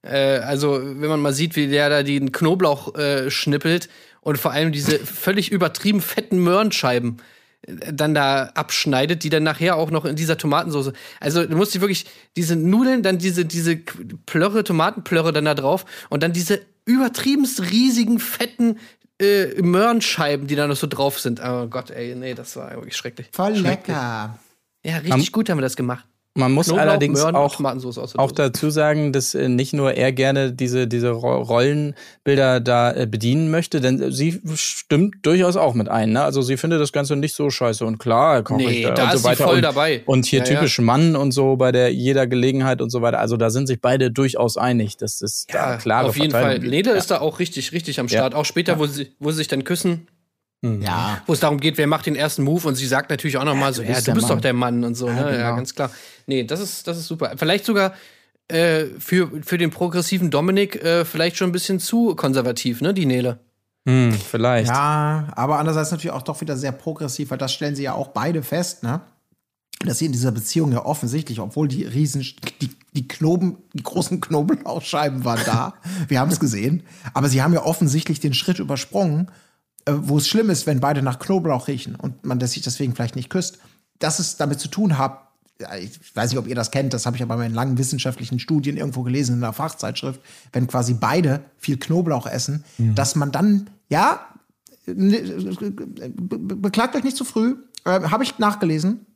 [SPEAKER 2] Äh, also, wenn man mal sieht, wie der da den Knoblauch äh, schnippelt und vor allem diese völlig übertrieben fetten Möhrenscheiben äh, dann da abschneidet, die dann nachher auch noch in dieser Tomatensauce. Also du musst dir wirklich diese Nudeln, dann diese diese Plörre, Tomatenplörre dann da drauf und dann diese übertriebenst riesigen fetten äh, Möhrenscheiben, die da noch so drauf sind. Oh Gott, ey, nee, das war wirklich schrecklich.
[SPEAKER 3] voll
[SPEAKER 2] Schrecklich.
[SPEAKER 3] lecker.
[SPEAKER 2] Ja, richtig gut haben wir das gemacht.
[SPEAKER 1] Man muss
[SPEAKER 2] Knoblauch,
[SPEAKER 1] allerdings
[SPEAKER 2] Möhren,
[SPEAKER 1] auch, auch dazu sagen, dass äh, nicht nur er gerne diese, diese Ro- Rollenbilder da äh, bedienen möchte, denn sie stimmt durchaus auch mit ein. Ne? Also sie findet das Ganze nicht so scheiße und klar, koche
[SPEAKER 2] Nee,
[SPEAKER 1] ich da,
[SPEAKER 2] da
[SPEAKER 1] und
[SPEAKER 2] ist
[SPEAKER 1] so
[SPEAKER 2] sie
[SPEAKER 1] weiter.
[SPEAKER 2] voll
[SPEAKER 1] und,
[SPEAKER 2] dabei.
[SPEAKER 1] Und hier
[SPEAKER 2] Ja, ja.
[SPEAKER 1] typisch Mann und so bei der jeder Gelegenheit und so weiter. Also da sind sich beide durchaus einig, das da klare
[SPEAKER 2] auf jeden Fall. Lede
[SPEAKER 1] Ja.
[SPEAKER 2] ist da auch richtig, richtig am Start. Auch später, wo, sie, wo sie sich dann küssen,
[SPEAKER 3] Ja.
[SPEAKER 2] wo es darum geht, wer macht den ersten Move und sie sagt natürlich auch noch mal so, ja,
[SPEAKER 1] bist
[SPEAKER 2] du bist
[SPEAKER 1] Mann.
[SPEAKER 2] doch der Mann und so, ne? Ja,
[SPEAKER 3] genau.
[SPEAKER 2] ganz klar. Nee, das ist, das ist super. Vielleicht sogar äh, für, für den progressiven Dominik äh, vielleicht schon ein bisschen zu konservativ, ne, die Nele.
[SPEAKER 1] Hm, vielleicht.
[SPEAKER 3] Ja, aber andererseits natürlich auch doch wieder sehr progressiv, weil das stellen sie ja auch beide fest, ne? Dass sie in dieser Beziehung ja offensichtlich, obwohl die riesen, die, die Knoben, die großen Knoblauchscheiben waren da, wir haben es gesehen, aber sie haben ja offensichtlich den Schritt übersprungen, äh, wo es schlimm ist, wenn beide nach Knoblauch riechen und man das sich deswegen vielleicht nicht küsst. Dass es damit zu tun hat, ja, ich weiß nicht, ob ihr das kennt, das habe ich aber in meinen langen wissenschaftlichen Studien irgendwo gelesen in einer Fachzeitschrift, wenn quasi beide viel Knoblauch essen, dass man dann, ja, ne, be- be- beklagt euch nicht zu früh, äh, habe ich nachgelesen,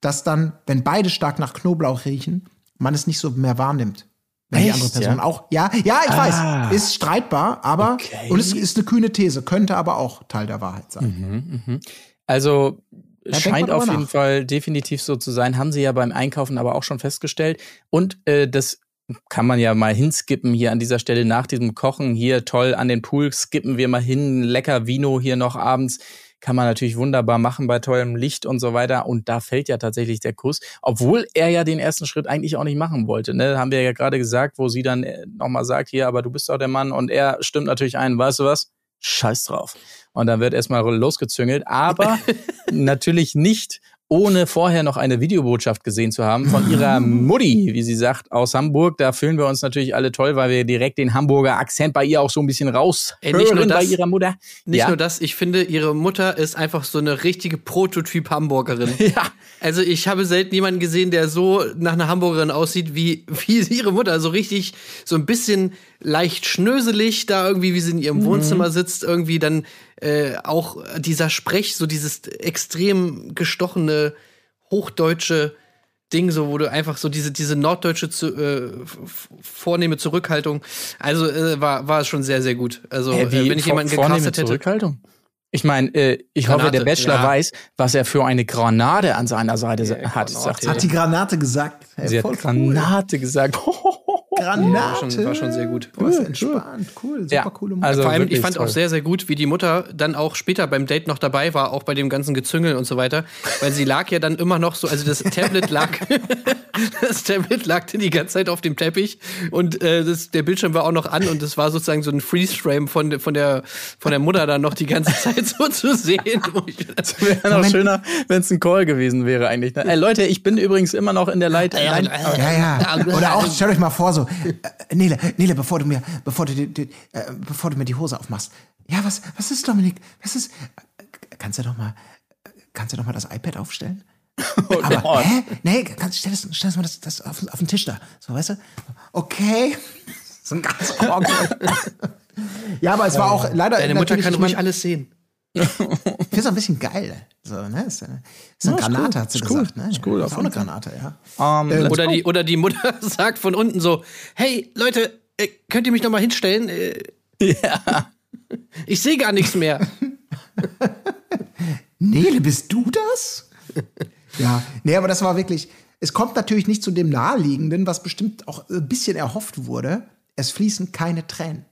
[SPEAKER 3] dass dann, wenn beide stark nach Knoblauch riechen, man es nicht so mehr wahrnimmt. Wenn die
[SPEAKER 1] Echt,
[SPEAKER 3] andere Person
[SPEAKER 1] ja?
[SPEAKER 3] auch, ja, ja, ich
[SPEAKER 1] Ah.
[SPEAKER 3] weiß, ist streitbar, aber,
[SPEAKER 1] Okay.
[SPEAKER 3] und es ist eine kühne These, könnte aber auch Teil der Wahrheit sein.
[SPEAKER 1] Also
[SPEAKER 3] denk
[SPEAKER 1] scheint auf jeden
[SPEAKER 3] nach.
[SPEAKER 1] Fall definitiv so zu sein, haben sie ja beim Einkaufen aber auch schon festgestellt. Und äh, das kann man ja mal hinskippen hier an dieser Stelle nach diesem Kochen hier toll an den Pool skippen wir mal hin, lecker Vino hier noch abends. Kann man natürlich wunderbar machen bei tollem Licht und so weiter. Und da fällt ja tatsächlich der Kuss, obwohl er ja den ersten Schritt eigentlich auch nicht machen wollte. Ne? Haben wir ja gerade gesagt, wo sie dann äh, nochmal sagt, hier, aber du bist doch der Mann. Und er stimmt natürlich ein, weißt du was? Scheiß drauf. Und dann wird erstmal losgezüngelt, aber natürlich nicht ohne vorher noch eine Videobotschaft gesehen zu haben von ihrer Mutti, wie sie sagt, aus Hamburg. Da fühlen wir uns natürlich alle toll, weil wir direkt den Hamburger Akzent bei ihr auch so ein bisschen raushören
[SPEAKER 2] Ey, nicht nur
[SPEAKER 1] bei
[SPEAKER 2] das-
[SPEAKER 1] ihrer Mutter.
[SPEAKER 2] Nicht
[SPEAKER 1] ja.
[SPEAKER 2] nur das, ich finde, ihre Mutter ist einfach so eine richtige Prototyp-Hamburgerin.
[SPEAKER 1] Ja.
[SPEAKER 2] Also ich habe selten jemanden gesehen, der so nach einer Hamburgerin aussieht wie, wie ihre Mutter. So richtig, so ein bisschen leicht schnöselig da irgendwie, wie sie in ihrem Wohnzimmer sitzt. Irgendwie dann äh, auch dieser Sprech, so dieses extrem gestochene, hochdeutsche, Ding, so wo du einfach so diese, diese norddeutsche zu, äh, vornehme Zurückhaltung. Also äh, war, war schon sehr, sehr gut. Also, äh, wenn ich jemanden
[SPEAKER 1] vornehme
[SPEAKER 2] gecastet hätte.
[SPEAKER 1] Zurückhaltung? Ich meine, äh, ich hoffe,
[SPEAKER 2] Granate,
[SPEAKER 1] der Bachelor
[SPEAKER 2] ja.
[SPEAKER 1] weiß, was er für eine Granate an seiner Seite
[SPEAKER 2] Ja,
[SPEAKER 1] hat.
[SPEAKER 2] Granate.
[SPEAKER 1] Sagt.
[SPEAKER 3] Hat die Granate gesagt. Hey,
[SPEAKER 1] sie hat Granate gesagt.
[SPEAKER 3] Cool.
[SPEAKER 2] War
[SPEAKER 3] Granate.
[SPEAKER 2] schon, war schon sehr gut.
[SPEAKER 3] Boah, ist entspannt. Cool. Super
[SPEAKER 1] Ja,
[SPEAKER 3] coole Mutter.
[SPEAKER 1] also-
[SPEAKER 2] Vor allem, ich fand
[SPEAKER 1] toll.
[SPEAKER 2] auch sehr, sehr gut, wie die Mutter dann auch später beim Date noch dabei war, auch bei dem ganzen Gezüngel und so weiter. Weil sie lag ja dann immer noch so, also das Tablet lag, das Tablet lag die ganze Zeit auf dem Teppich und äh, das, der Bildschirm war auch noch an und es war sozusagen so ein Freeze-Frame von, von, der, von der Mutter dann noch die ganze Zeit so zu sehen. ich-
[SPEAKER 1] Wäre noch schöner, wenn es ein Call gewesen wäre eigentlich. ne? Äh, Leute, ich bin übrigens immer noch in der Leitung.
[SPEAKER 2] Ja,
[SPEAKER 3] Ja, ja. Oder auch, stell euch mal vor, so, äh, Nele, Nele, bevor du mir, bevor du, die, die, äh, bevor du mir die Hose aufmachst. Ja, was, was ist, Dominik? Was ist, äh, kannst du doch mal, äh, kannst du doch mal das iPad aufstellen? Aber,
[SPEAKER 1] Gott.
[SPEAKER 3] hä? Nee, kannst, stell das, stell das mal das, das auf, auf den Tisch da. So, weißt du? Okay. So ein ganz awkward. Ja, aber es war auch leider.
[SPEAKER 2] Deine Mutter kann
[SPEAKER 3] ich mein,
[SPEAKER 2] ruhig alles sehen.
[SPEAKER 3] Ich finde es ein bisschen geil. So, ne? Ist, eine- ist eine
[SPEAKER 1] Ja, ist
[SPEAKER 3] Granate,
[SPEAKER 1] cool.
[SPEAKER 3] hat sie
[SPEAKER 1] Ist cool.
[SPEAKER 3] gesagt. Ne?
[SPEAKER 1] Ist cool,
[SPEAKER 3] Ist
[SPEAKER 1] auf
[SPEAKER 3] auch eine. Granate, ja.
[SPEAKER 1] Ähm,
[SPEAKER 3] Äh,
[SPEAKER 2] Oder die, oder die Mutter sagt von unten so: Hey, Leute, äh, könnt ihr mich noch mal hinstellen? Äh,
[SPEAKER 1] Ja.
[SPEAKER 2] Ich sehe gar nichts mehr.
[SPEAKER 3] Nele, bist du das? ja, nee, aber das war wirklich. Es kommt natürlich nicht zu dem Naheliegenden, was bestimmt auch ein bisschen erhofft wurde. Es fließen keine Tränen.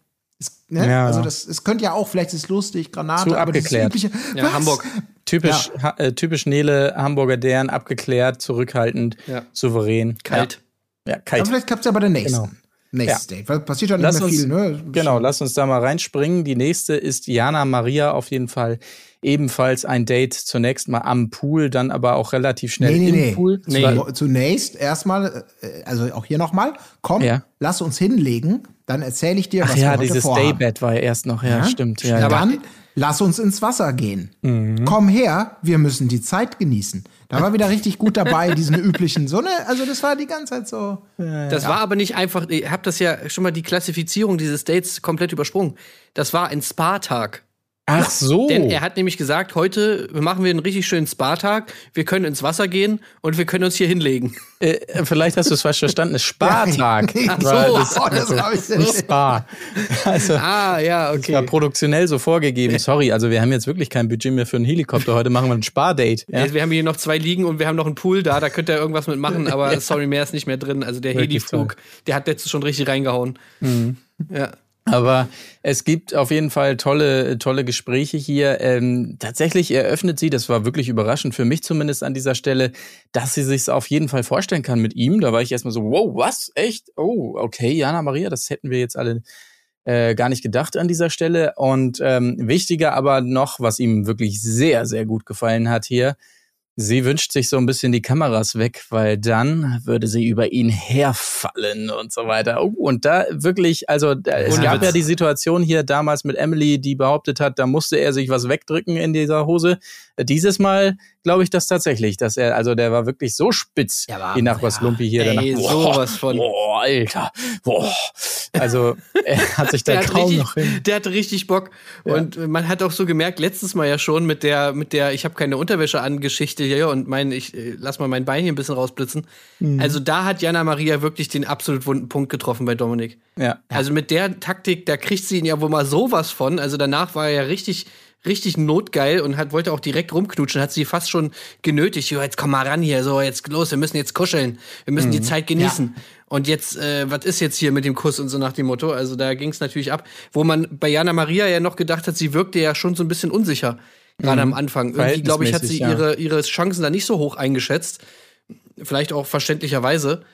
[SPEAKER 3] Es, ne?
[SPEAKER 1] Ja.
[SPEAKER 3] Also das, es könnte ja auch, vielleicht ist es lustig, Granate,
[SPEAKER 1] Zu abgeklärt.
[SPEAKER 3] übliche.
[SPEAKER 2] Ja,
[SPEAKER 3] was?
[SPEAKER 2] Hamburg.
[SPEAKER 1] Typisch, ha, äh, typisch Nele, Hamburger Dern, abgeklärt, zurückhaltend,
[SPEAKER 2] Ja.
[SPEAKER 1] souverän.
[SPEAKER 2] Kalt.
[SPEAKER 1] Ja, ja
[SPEAKER 3] Aber
[SPEAKER 1] kalt.
[SPEAKER 3] vielleicht klappt es ja bei der nächsten.
[SPEAKER 1] Genau.
[SPEAKER 3] Nächstes Date. Weil passiert ja nicht
[SPEAKER 1] Lass
[SPEAKER 3] mehr
[SPEAKER 1] uns,
[SPEAKER 3] viel, ne?
[SPEAKER 1] genau, lass uns da mal reinspringen. Die nächste ist Jana Maria auf jeden Fall. Ebenfalls ein Date zunächst mal am Pool, dann aber auch relativ schnell
[SPEAKER 3] Nee, nee,
[SPEAKER 1] im
[SPEAKER 3] nee.
[SPEAKER 1] Pool.
[SPEAKER 2] Nee.
[SPEAKER 3] Zu- Zunächst erstmal, äh, also auch hier nochmal, komm,
[SPEAKER 1] Ja.
[SPEAKER 3] lass uns hinlegen, dann erzähle ich dir,
[SPEAKER 1] Ach
[SPEAKER 3] was
[SPEAKER 1] ja,
[SPEAKER 3] wir heute
[SPEAKER 1] dieses
[SPEAKER 3] vorhaben.
[SPEAKER 1] Daybed war ja erst noch, ja, stimmt. Ja, ja.
[SPEAKER 3] Dann lass uns ins Wasser gehen.
[SPEAKER 1] Mhm.
[SPEAKER 3] Komm her, wir müssen die Zeit genießen. Da war wieder richtig gut dabei, diesen üblichen, so ne, also das war die ganze Zeit so.
[SPEAKER 2] Das war aber nicht einfach, ihr habt das ja schon mal die Klassifizierung dieses Dates komplett übersprungen. Das war ein Spa-Tag.
[SPEAKER 1] Ach so.
[SPEAKER 2] Denn er hat nämlich gesagt, heute machen wir einen richtig schönen Spa-Tag, wir können ins Wasser gehen und wir können uns hier hinlegen.
[SPEAKER 1] äh, vielleicht hast du es falsch verstanden. Spartag.
[SPEAKER 3] Ach
[SPEAKER 2] so,
[SPEAKER 1] Weil
[SPEAKER 3] oh, das hab ich
[SPEAKER 1] nicht Spa. Also,
[SPEAKER 2] Ah, ja,
[SPEAKER 1] war
[SPEAKER 2] okay.
[SPEAKER 1] produktionell so vorgegeben. Sorry, also wir haben jetzt wirklich kein Budget mehr für einen Helikopter. Heute machen wir ein Spardate. Ja?
[SPEAKER 2] Wir haben hier noch zwei liegen und wir haben noch einen Pool da, da könnt ihr irgendwas mitmachen, aber sorry, mehr ist nicht mehr drin. Also der Heli-Flug, der hat letztens schon richtig reingehauen. Ja.
[SPEAKER 1] Aber es gibt auf jeden Fall tolle, tolle Gespräche hier. Ähm, tatsächlich eröffnet sie, das war wirklich überraschend für mich zumindest an dieser Stelle, dass sie sich auf jeden Fall vorstellen kann mit ihm. Da war ich erstmal so, wow, was? Echt? Oh, okay, Jana Maria, das hätten wir jetzt alle äh, gar nicht gedacht an dieser Stelle. Und ähm, wichtiger aber noch, was ihm wirklich sehr, sehr gut gefallen hat hier, Sie wünscht sich so ein bisschen die Kameras weg, weil dann würde sie über ihn herfallen und so weiter. Oh, und da wirklich, also da, es gab
[SPEAKER 2] Witz.
[SPEAKER 1] ja die Situation hier damals mit Emily, die behauptet hat, da musste er sich was wegdrücken in dieser Hose. Dieses Mal glaube ich das tatsächlich, dass er, also der war wirklich so spitz,
[SPEAKER 3] Ja, war-
[SPEAKER 1] die Nachbars Lumpi hier.
[SPEAKER 2] Ey,
[SPEAKER 1] danach,
[SPEAKER 2] sowas von.
[SPEAKER 1] Boah, Alter. Boah. Also er hat sich da kaum
[SPEAKER 2] richtig,
[SPEAKER 1] noch hin.
[SPEAKER 2] der hatte richtig Bock. Und man hat auch so gemerkt, letztes Mal ja schon mit der, mit der, ich habe keine Unterwäsche an Geschichte hier und mein, ich äh, lass mal mein Bein hier ein bisschen rausblitzen.
[SPEAKER 1] Mhm.
[SPEAKER 2] Also da hat Jana Maria wirklich den absolut wunden Punkt getroffen bei Dominik.
[SPEAKER 1] Ja.
[SPEAKER 2] Also mit der Taktik, da kriegt sie ihn ja wohl mal sowas von. Also danach war er ja richtig, richtig notgeil und hat, wollte auch direkt rumknutschen, hat sie fast schon genötigt. Jo, jetzt komm mal ran hier, so jetzt los, wir müssen jetzt kuscheln, wir müssen die Zeit genießen. Und jetzt, äh, was ist jetzt hier mit dem Kuss und so nach dem Motto? Also da ging es natürlich ab. Wo man bei Jana Maria ja noch gedacht hat, sie wirkte ja schon so ein bisschen unsicher, gerade am Anfang. Irgendwie, glaube ich, hat sie
[SPEAKER 1] Verhältnismäßig,
[SPEAKER 2] ihre, ihre Chancen da nicht so hoch eingeschätzt. Vielleicht auch verständlicherweise.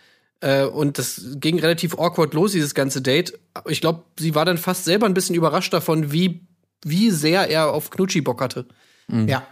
[SPEAKER 2] Äh, und das ging relativ awkward los, dieses ganze Date. Ich glaube, sie war dann fast selber ein bisschen überrascht davon, wie, wie sehr er auf Knutschi Bock hatte.
[SPEAKER 3] Ja.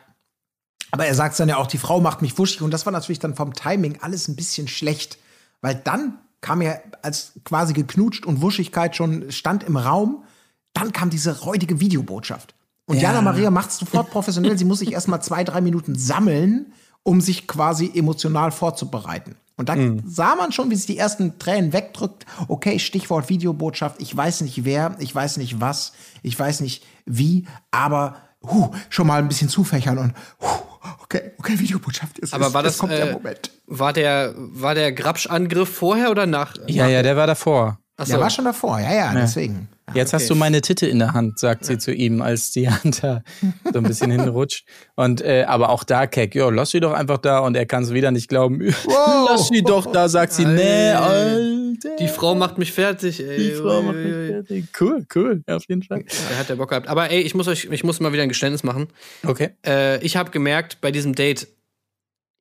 [SPEAKER 3] Aber er sagt dann ja auch, die Frau macht mich wuschig und das war natürlich dann vom Timing alles ein bisschen schlecht, weil dann kam ja als quasi geknutscht und Wuschigkeit schon stand im Raum, dann kam diese räudige Videobotschaft. Und
[SPEAKER 1] Ja.
[SPEAKER 3] Jana Maria macht es sofort professionell, sie muss sich erstmal zwei, drei Minuten sammeln, um sich quasi emotional vorzubereiten. Und dann sah man schon, wie sie die ersten Tränen wegdrückt. Okay, Stichwort Videobotschaft. Ich weiß nicht wer, ich weiß nicht was, ich weiß nicht wie, aber huh, schon mal ein bisschen zufächern und huh, okay, okay. Videobotschaft. Es
[SPEAKER 2] Aber
[SPEAKER 3] ist,
[SPEAKER 2] war das,
[SPEAKER 3] kommt
[SPEAKER 2] äh,
[SPEAKER 3] der Moment.
[SPEAKER 2] War der, war der Grabsch-Angriff vorher oder nach?
[SPEAKER 1] Ja, ja, der war davor.
[SPEAKER 2] Achso.
[SPEAKER 3] Der war schon davor, ja, ja, deswegen.
[SPEAKER 1] Jetzt hast du meine Titte in der Hand, sagt sie zu ihm, als die Hand da so ein bisschen hinrutscht. Und äh, aber auch da Keck, ja, lass sie doch einfach da und er kann es wieder nicht glauben. lass sie doch da, sagt sie, nee, Alter.
[SPEAKER 2] Die Frau macht mich fertig, ey.
[SPEAKER 1] Die Frau macht
[SPEAKER 2] Ui,
[SPEAKER 1] mich fertig. Cool, cool, auf jeden Fall.
[SPEAKER 2] Der hat der Bock gehabt. Aber ey, ich muss euch, ich muss mal wieder ein Geständnis machen.
[SPEAKER 1] Okay.
[SPEAKER 2] Äh, ich habe gemerkt bei diesem Date,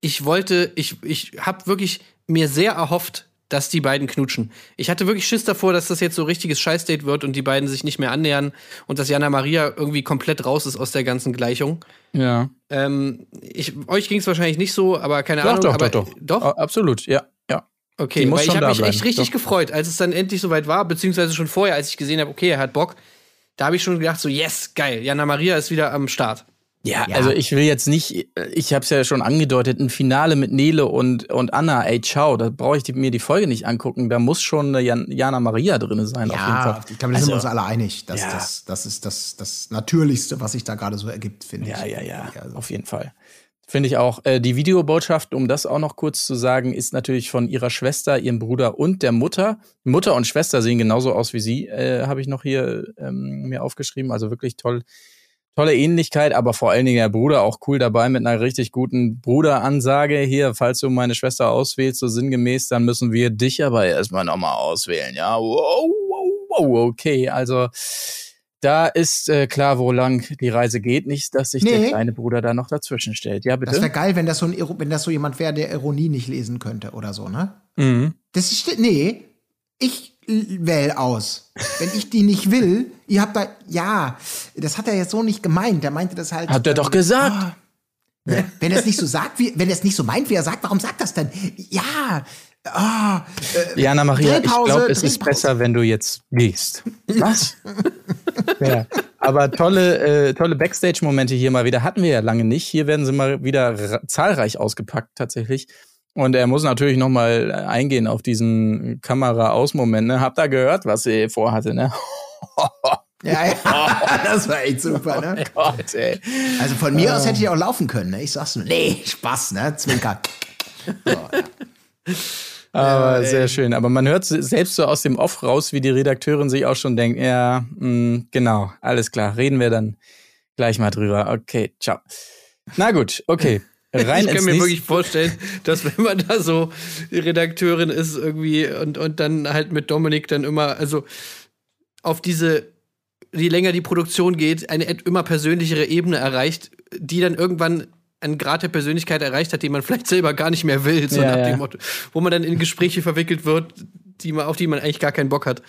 [SPEAKER 2] ich wollte, ich, ich habe wirklich mir sehr erhofft, dass die beiden knutschen. Ich hatte wirklich Schiss davor, dass das jetzt so richtiges Scheißdate wird und die beiden sich nicht mehr annähern und dass Jana Maria irgendwie komplett raus ist aus der ganzen Gleichung.
[SPEAKER 1] Ja.
[SPEAKER 2] Ähm, ich, euch ging es wahrscheinlich nicht so, aber keine
[SPEAKER 1] Doch,
[SPEAKER 2] Ahnung.
[SPEAKER 1] doch,
[SPEAKER 2] aber,
[SPEAKER 1] doch, doch.
[SPEAKER 2] Doch?
[SPEAKER 1] Absolut, ja, ja.
[SPEAKER 2] Okay,
[SPEAKER 1] Die muss
[SPEAKER 2] weil ich habe mich echt
[SPEAKER 1] bleiben,
[SPEAKER 2] richtig
[SPEAKER 1] doch.
[SPEAKER 2] gefreut, als es dann endlich soweit war, beziehungsweise schon vorher, als ich gesehen habe, okay, er hat Bock. Da habe ich schon gedacht, so, yes, geil, Jana Maria ist wieder am Start.
[SPEAKER 1] Ja,
[SPEAKER 3] Ja.
[SPEAKER 1] also ich will jetzt nicht, ich habe es ja schon angedeutet, ein Finale mit Nele und, und Anna, ey, ciao, da brauche ich die, mir die Folge nicht angucken, da muss schon eine Jan, Jana Maria drin sein, auf jeden
[SPEAKER 3] Ja,
[SPEAKER 1] Fall.
[SPEAKER 3] ich glaube, da sind wir uns
[SPEAKER 1] Also,
[SPEAKER 3] alle einig. dass
[SPEAKER 1] ja.
[SPEAKER 3] das, das ist das, das Natürlichste, was sich da gerade so ergibt, finde
[SPEAKER 1] Ja,
[SPEAKER 3] ich.
[SPEAKER 1] ja, ja,
[SPEAKER 3] Also,
[SPEAKER 1] auf jeden Fall. Finde ich auch. Äh, die Videobotschaft, um das auch noch kurz zu sagen, ist natürlich von ihrer Schwester, ihrem Bruder und der Mutter. Mutter und Schwester sehen genauso aus wie sie, äh, habe ich noch hier ähm, mir aufgeschrieben. Also wirklich toll, tolle Ähnlichkeit, aber vor allen Dingen der Bruder auch cool dabei mit einer richtig guten Bruderansage. Hier, falls du meine Schwester auswählst, so sinngemäß, dann müssen wir dich aber erstmal nochmal auswählen. Ja, wow, wow, wow, okay. Also da ist äh, klar, wo lang die Reise geht. Nicht, dass sich der
[SPEAKER 3] Nee.
[SPEAKER 1] kleine Bruder da noch dazwischen stellt. Ja, bitte.
[SPEAKER 3] Das wäre geil, wenn das, so ein, wenn das so jemand wäre, der Ironie nicht lesen könnte oder so, ne?
[SPEAKER 1] mhm.
[SPEAKER 3] Das ist, nee, ich wähle aus. Wenn ich die nicht will, ihr habt da, ja, das hat er jetzt so nicht gemeint. Der meinte das halt.
[SPEAKER 1] Hat er doch gesagt.
[SPEAKER 3] Wenn er es nicht so sagt, wie, wenn er es nicht so meint, wie er sagt, warum sagt das denn? Ja, ah, äh,
[SPEAKER 1] Jana Maria, ich glaube, es ist besser, wenn du jetzt gehst. Was? ja. Aber tolle, äh, tolle Backstage-Momente hier mal wieder hatten wir ja lange nicht. Hier werden sie mal wieder zahlreich ausgepackt tatsächlich. Und er muss natürlich noch mal eingehen auf diesen Kamera-Aus-Moment. Ne? Habt ihr gehört, was sie vorhatte? Ne?
[SPEAKER 3] ja, ja, das war echt super, ne?
[SPEAKER 1] Gott, ey.
[SPEAKER 3] Also von mir aus hätte ich auch laufen können, ne? Ich sag's nur, nee, Spaß, ne? Zwinker. So, ja.
[SPEAKER 1] Aber sehr schön. Aber man hört selbst so aus dem Off raus, wie die Redakteurin sich auch schon denkt, ja, mh, genau, alles klar, reden wir dann gleich mal drüber. Okay, ciao. Na gut, okay. Rein
[SPEAKER 2] ich kann mir wirklich vorstellen, dass wenn man da so die Redakteurin ist irgendwie und, und dann halt mit Dominik dann immer, also auf diese, je länger die Produktion geht, eine immer persönlichere Ebene erreicht, die dann irgendwann einen Grad der Persönlichkeit erreicht hat, den man vielleicht selber gar nicht mehr will, so
[SPEAKER 1] Ja,
[SPEAKER 2] nach
[SPEAKER 1] ja.
[SPEAKER 2] dem Motto, wo man dann in Gespräche verwickelt wird, die man, auf die man eigentlich gar keinen Bock hat.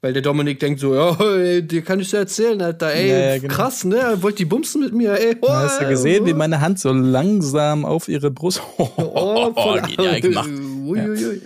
[SPEAKER 2] Weil der Dominik denkt so, ja, ey, dir kann ich so erzählen, Alter, ey,
[SPEAKER 1] Ja, ja, genau.
[SPEAKER 2] krass, ne? Wollt die bumsen mit mir, ey? Oh,
[SPEAKER 1] Hast du gesehen, wie meine Hand so langsam auf ihre Brust.
[SPEAKER 2] Oh, voll
[SPEAKER 1] genial gemacht.
[SPEAKER 2] Uiuiui.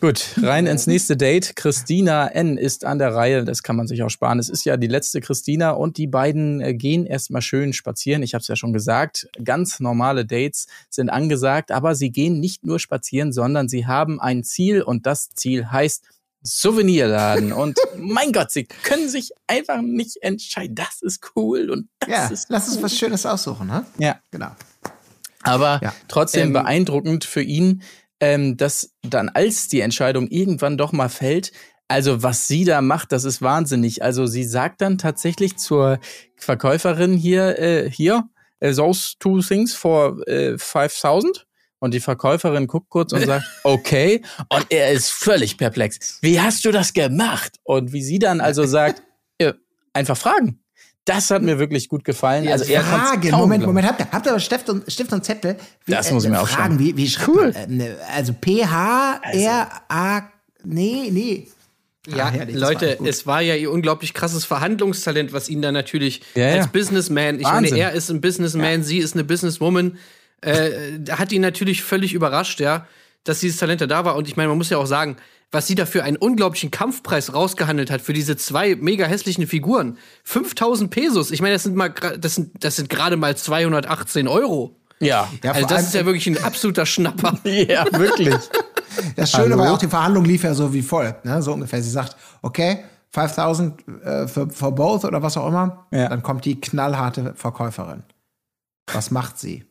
[SPEAKER 1] Gut, rein ins nächste Date. Christina N. ist an der Reihe. Das kann man sich auch sparen. Es ist ja die letzte Christina und die beiden äh, gehen erstmal schön spazieren. Ich habe es ja schon gesagt. Ganz normale Dates sind angesagt, aber sie gehen nicht nur spazieren, sondern sie haben ein Ziel und das Ziel heißt Souvenirladen. Und mein Gott, sie können sich einfach nicht entscheiden. Das ist cool und das
[SPEAKER 3] Ja,
[SPEAKER 1] ist
[SPEAKER 3] lass uns was Schönes aussuchen, ne?
[SPEAKER 1] ja.
[SPEAKER 3] Genau.
[SPEAKER 1] Aber
[SPEAKER 3] Ja.
[SPEAKER 1] trotzdem
[SPEAKER 2] Ähm,
[SPEAKER 1] beeindruckend für ihn, ähm, dass dann, als die Entscheidung irgendwann doch mal fällt, also was sie da macht, das ist wahnsinnig. Also sie sagt dann tatsächlich zur Verkäuferin hier, äh, hier, äh, those two things for äh, 5000. Und die Verkäuferin guckt kurz und sagt, okay. Und er ist völlig perplex. Wie hast du das gemacht? Und wie sie dann also sagt, äh, einfach fragen. Das hat mir wirklich gut gefallen. also er kann's
[SPEAKER 3] Fragen,
[SPEAKER 1] kaum
[SPEAKER 3] Moment,
[SPEAKER 1] glauben.
[SPEAKER 3] Moment, habt ihr, habt ihr aber Stift und, Stift und Zettel? Wie,
[SPEAKER 1] Das muss ich mir
[SPEAKER 3] äh,
[SPEAKER 1] aufschreiben.
[SPEAKER 3] Fragen, wie, wie schreibt
[SPEAKER 1] Cool.
[SPEAKER 3] man? Äh, ne, also P-H-R-A, nee, nee.
[SPEAKER 2] Ja,
[SPEAKER 3] Ah, herrlich,
[SPEAKER 2] Leute,
[SPEAKER 3] war
[SPEAKER 2] es war ja ihr unglaublich krasses Verhandlungstalent, was ihn dann natürlich
[SPEAKER 1] Ja, ja.
[SPEAKER 2] als Businessman, ich
[SPEAKER 1] Wahnsinn.
[SPEAKER 2] meine, er ist ein Businessman, sie ist eine Businesswoman, äh, hat ihn natürlich völlig überrascht, ja, dass dieses Talent da war. Und ich meine, man muss ja auch sagen, was sie da für einen unglaublichen Kampfpreis rausgehandelt hat für diese zwei mega hässlichen Figuren. 5000 Pesos. Ich meine, das sind mal, das sind, das sind gerade mal 218 Euro.
[SPEAKER 1] Ja.
[SPEAKER 3] Ja,
[SPEAKER 2] also das ist ja wirklich ein absoluter Schnapper.
[SPEAKER 1] Ja, wirklich.
[SPEAKER 3] Das Schöne
[SPEAKER 1] Hallo?
[SPEAKER 3] war auch, die Verhandlung lief ja so wie folgt, ne? so ungefähr. Sie sagt, okay, 5000 äh, für, for both oder was auch immer.
[SPEAKER 1] Ja.
[SPEAKER 3] Dann kommt die knallharte Verkäuferin. Was macht sie?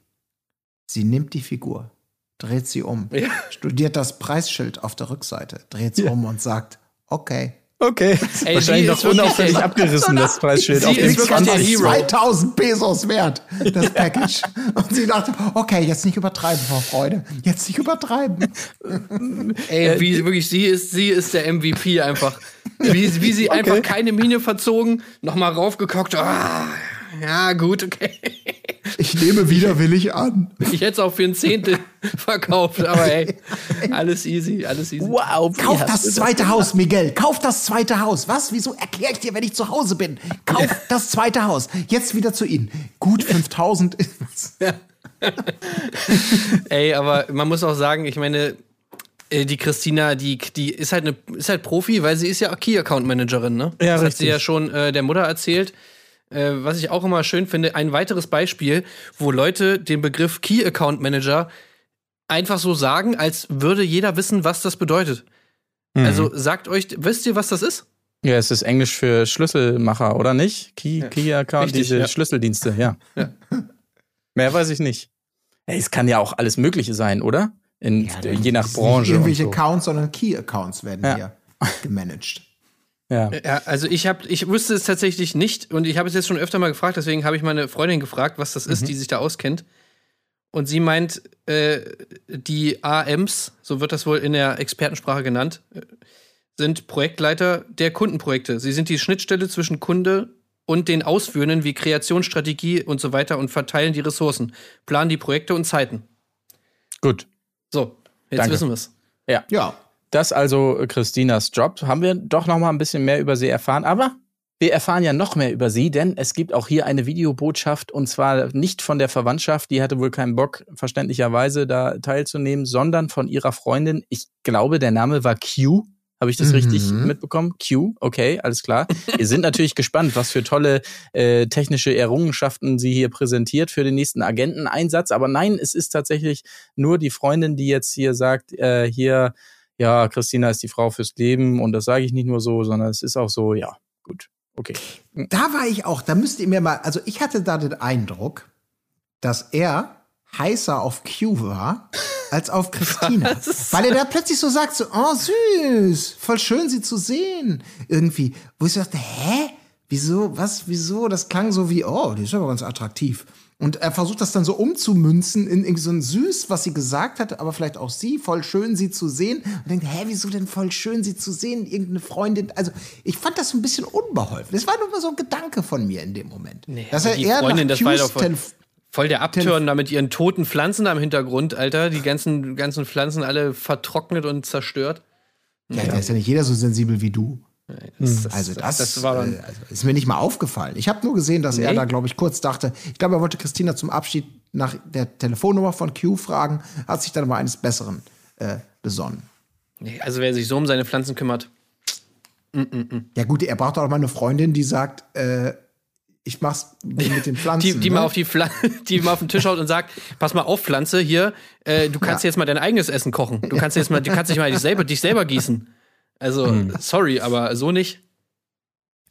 [SPEAKER 3] Sie nimmt die Figur, dreht sie um, studiert das Preisschild auf der Rückseite, dreht sie um und sagt, okay.
[SPEAKER 1] Okay.
[SPEAKER 2] Ey,
[SPEAKER 1] Wahrscheinlich noch
[SPEAKER 2] ist
[SPEAKER 1] unauffällig abgerissen, das Preisschild
[SPEAKER 2] Sie
[SPEAKER 1] auf
[SPEAKER 2] ist wirklich der
[SPEAKER 1] 20.
[SPEAKER 2] Hero.
[SPEAKER 3] 2000 Pesos wert, das Package. Und sie dachte, okay, jetzt nicht übertreiben, Frau Freude. Jetzt nicht übertreiben.
[SPEAKER 2] Ey, wie wirklich, sie ist, sie ist der MVP einfach. Wie, wie sie einfach keine Miene verzogen, nochmal raufgeguckt. Ah, ja, gut, okay.
[SPEAKER 3] Ich nehme widerwillig an.
[SPEAKER 2] Ich hätte es auch für ein Zehntel verkauft, aber ey, alles easy, alles easy.
[SPEAKER 1] Wow,
[SPEAKER 3] Kauf das zweite Haus, Miguel. Kauf das zweite Haus. Was? Wieso erkläre ich dir, wenn ich zu Hause bin? Kauf das zweite Haus. Jetzt wieder zu Ihnen. Gut 5000.
[SPEAKER 2] Ey, aber man muss auch sagen, ich meine, äh, die Christina, die, die ist halt eine, ist halt Profi, weil sie ist ja auch Key Account Managerin, ne?
[SPEAKER 1] Ja,
[SPEAKER 2] das hat
[SPEAKER 1] richtig.
[SPEAKER 2] sie ja schon äh, der Mutter erzählt. Äh, was ich auch immer schön finde, ein weiteres Beispiel, wo Leute den Begriff Key Account Manager einfach so sagen, als würde jeder wissen, was das bedeutet.
[SPEAKER 1] Mhm.
[SPEAKER 2] Also sagt euch, wisst ihr, was das ist?
[SPEAKER 1] Ja, es ist Englisch für Schlüsselmacher, oder nicht? Key, Key Account,
[SPEAKER 2] Richtig,
[SPEAKER 1] diese
[SPEAKER 2] ja.
[SPEAKER 1] Schlüsseldienste, ja. Mehr weiß ich nicht. Ey, es kann ja auch alles Mögliche sein, oder? In, je nach
[SPEAKER 3] Nicht
[SPEAKER 1] Branche.
[SPEAKER 3] irgendwelche
[SPEAKER 1] und so.
[SPEAKER 3] Accounts, sondern Key-Accounts werden
[SPEAKER 1] Ja.
[SPEAKER 3] hier gemanagt.
[SPEAKER 1] Ja.
[SPEAKER 2] Ja, also ich habe, ich wusste es tatsächlich nicht und ich habe es jetzt schon öfter mal gefragt, deswegen habe ich meine Freundin gefragt, was das ist, die sich da auskennt. Und sie meint, äh, die AMs, so wird das wohl in der Expertensprache genannt, äh, sind Projektleiter der Kundenprojekte. Sie sind die Schnittstelle zwischen Kunde und den Ausführenden wie Kreationsstrategie und so weiter und verteilen die Ressourcen, planen die Projekte und Zeiten.
[SPEAKER 1] Gut.
[SPEAKER 2] So, jetzt
[SPEAKER 1] Danke.
[SPEAKER 2] wissen wir es.
[SPEAKER 3] Ja.
[SPEAKER 1] Das also Christinas Job. Haben wir doch noch mal ein bisschen mehr über sie erfahren, aber wir erfahren ja noch mehr über sie, denn es gibt auch hier eine Videobotschaft und zwar nicht von der Verwandtschaft, die hatte wohl keinen Bock, verständlicherweise da teilzunehmen, sondern von ihrer Freundin. Ich glaube, der Name war Q. Habe ich das
[SPEAKER 3] Mhm.
[SPEAKER 1] richtig mitbekommen? Q, okay, alles klar. Wir sind natürlich gespannt, was für tolle äh, technische Errungenschaften sie hier präsentiert für den nächsten Agenteneinsatz. Aber nein, es ist tatsächlich nur die Freundin, die jetzt hier sagt, äh, hier, ja, Christina ist die Frau fürs Leben und das sage ich nicht nur so, sondern es ist auch so, ja, gut, okay.
[SPEAKER 3] Da war ich auch, da müsst ihr mir mal, also ich hatte da den Eindruck, dass er heißer auf Q war als auf Christina. Weil er da plötzlich so sagt, so, oh süß, voll schön sie zu sehen. Irgendwie, wo ich so dachte, hä? Wieso, was, wieso? Das klang so wie, oh, die ist aber ganz attraktiv. Und er versucht das dann so umzumünzen in irgendwie so ein Süß, was sie gesagt hat, aber vielleicht auch sie, voll schön sie zu sehen. Und denkt, hä, wieso denn voll schön sie zu sehen? Irgendeine Freundin. Also, ich fand das so ein bisschen unbeholfen. Das war nur mal so ein Gedanke von mir in dem Moment. Dass
[SPEAKER 2] aber
[SPEAKER 3] er
[SPEAKER 2] die
[SPEAKER 3] eher
[SPEAKER 2] Freundin,
[SPEAKER 3] nach
[SPEAKER 2] das war
[SPEAKER 3] Q's
[SPEAKER 2] doch voll- der Abturn da mit ihren toten Pflanzen da im Hintergrund, Alter. Die ganzen, ganzen Pflanzen alle vertrocknet und zerstört.
[SPEAKER 3] Ja, da ist ja nicht jeder so sensibel wie du.
[SPEAKER 2] Das,
[SPEAKER 3] Also das,
[SPEAKER 2] das war dann.
[SPEAKER 3] äh, also ist mir nicht mal aufgefallen. Ich habe nur gesehen, dass er
[SPEAKER 2] Nee?
[SPEAKER 3] da, glaube ich, kurz dachte, ich glaube, er wollte Christina zum Abschied nach der Telefonnummer von Q fragen, hat sich dann aber eines Besseren äh, besonnen.
[SPEAKER 2] Nee, also wer sich so um seine Pflanzen kümmert.
[SPEAKER 3] Ja gut, er braucht auch mal eine Freundin, die sagt, äh, ich mach's mit den Pflanzen.
[SPEAKER 2] Die, die,
[SPEAKER 3] ne?
[SPEAKER 2] mal auf die, Pfla die mal auf den Tisch haut und sagt, pass mal auf, Pflanze, hier, äh, du kannst
[SPEAKER 3] Ja.
[SPEAKER 2] jetzt mal dein eigenes Essen kochen. Du kannst jetzt mal, du kannst dich mal dich selber, dich selber gießen. Also,
[SPEAKER 3] Hm.
[SPEAKER 2] sorry, aber so nicht.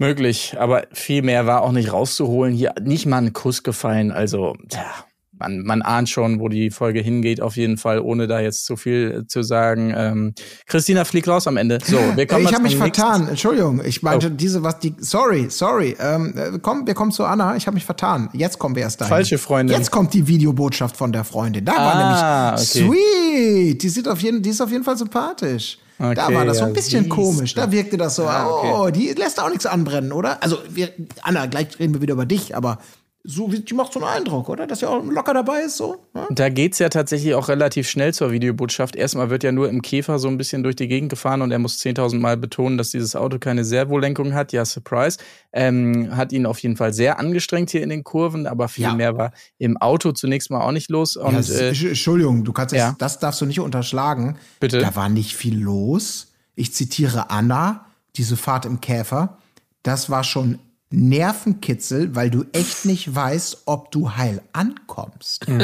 [SPEAKER 1] Möglich, aber viel mehr war auch nicht rauszuholen. Hier nicht mal ein Kuss gefallen. Also, tja, man, man ahnt schon, wo die Folge hingeht, auf jeden Fall, ohne da jetzt zu viel zu sagen. Ähm, Christina fliegt raus am Ende. So, wir kommen
[SPEAKER 3] ich habe mich
[SPEAKER 1] zum nächsten-
[SPEAKER 3] vertan. Entschuldigung, ich meinte
[SPEAKER 1] Oh.
[SPEAKER 3] diese was die. Sorry, sorry. Ähm, äh, komm, wir kommen zu Anna. Ich habe mich vertan. Jetzt kommen wir erst dahin.
[SPEAKER 1] Falsche Freundin.
[SPEAKER 3] Jetzt kommt die Videobotschaft von der Freundin. Da
[SPEAKER 1] Ah,
[SPEAKER 3] war nämlich
[SPEAKER 1] okay.
[SPEAKER 3] sweet. Die sieht auf jeden, die ist auf jeden Fall sympathisch. Da
[SPEAKER 1] Okay,
[SPEAKER 3] war das so ein
[SPEAKER 1] ja,
[SPEAKER 3] bisschen
[SPEAKER 1] siehst
[SPEAKER 3] komisch. Da wirkte das so.
[SPEAKER 1] Ah, okay.
[SPEAKER 3] Oh, die lässt auch nichts anbrennen, oder? Also wir, Anna, gleich reden wir wieder über dich, aber so wie die macht so einen Eindruck, oder? Dass sie auch locker dabei ist, so. Ja?
[SPEAKER 1] Da geht's ja tatsächlich auch relativ schnell zur Videobotschaft. Erstmal wird ja nur im Käfer so ein bisschen durch die Gegend gefahren und er muss 10.000 Mal betonen, dass dieses Auto keine Servolenkung hat. Ja, Surprise. Ähm, hat ihn auf jeden Fall sehr angestrengt hier in den Kurven, aber viel
[SPEAKER 3] Ja.
[SPEAKER 1] mehr war im Auto zunächst mal auch nicht los. Und
[SPEAKER 3] Ja,
[SPEAKER 1] äh,
[SPEAKER 3] Entsch- Entschuldigung, du kannst
[SPEAKER 1] ja.
[SPEAKER 3] das darfst du nicht unterschlagen.
[SPEAKER 1] Bitte?
[SPEAKER 3] Da war nicht viel los. Ich zitiere Anna, diese Fahrt im Käfer. Das war schon Nervenkitzel, weil du echt nicht weißt, ob du heil ankommst.
[SPEAKER 1] ja,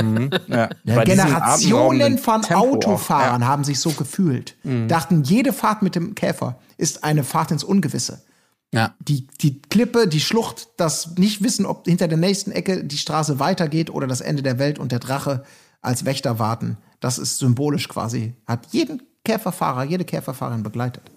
[SPEAKER 3] Ja,
[SPEAKER 1] bei diesem
[SPEAKER 3] Generationen von
[SPEAKER 1] Tempo
[SPEAKER 3] Autofahrern haben sich so gefühlt. Dachten, jede Fahrt mit dem Käfer ist eine Fahrt ins Ungewisse.
[SPEAKER 1] Ja.
[SPEAKER 3] Die, die Klippe, die Schlucht, das nicht wissen, ob hinter der nächsten Ecke die Straße weitergeht oder das Ende der Welt und der Drache als Wächter warten. Das ist symbolisch quasi. Hat jeden Käferfahrer, jede Käferfahrerin begleitet.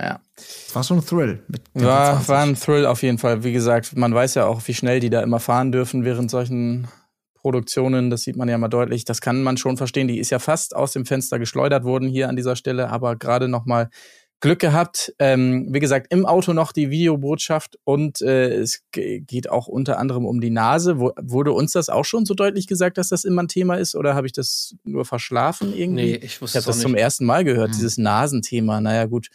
[SPEAKER 1] Ja.
[SPEAKER 3] Es war so ein Thrill. Mit
[SPEAKER 1] War,
[SPEAKER 3] 20.
[SPEAKER 1] war ein Thrill auf jeden Fall. Wie gesagt, man weiß ja auch, wie schnell die da immer fahren dürfen während solchen Produktionen. Das sieht man ja mal deutlich. Das kann man schon verstehen. Die ist ja fast aus dem Fenster geschleudert worden hier an dieser Stelle, aber gerade noch mal Glück gehabt. Ähm, wie gesagt, im Auto noch die Videobotschaft und äh, es ge- geht auch unter anderem um die Nase. Wo, wurde uns das auch schon so deutlich gesagt, dass das immer ein Thema ist oder habe ich das nur verschlafen irgendwie?
[SPEAKER 2] Nee, ich wusste
[SPEAKER 1] Ich
[SPEAKER 2] es
[SPEAKER 1] habe das zum
[SPEAKER 2] nicht.
[SPEAKER 1] ersten Mal gehört,
[SPEAKER 3] Mhm.
[SPEAKER 1] dieses Nasenthema. Naja, gut.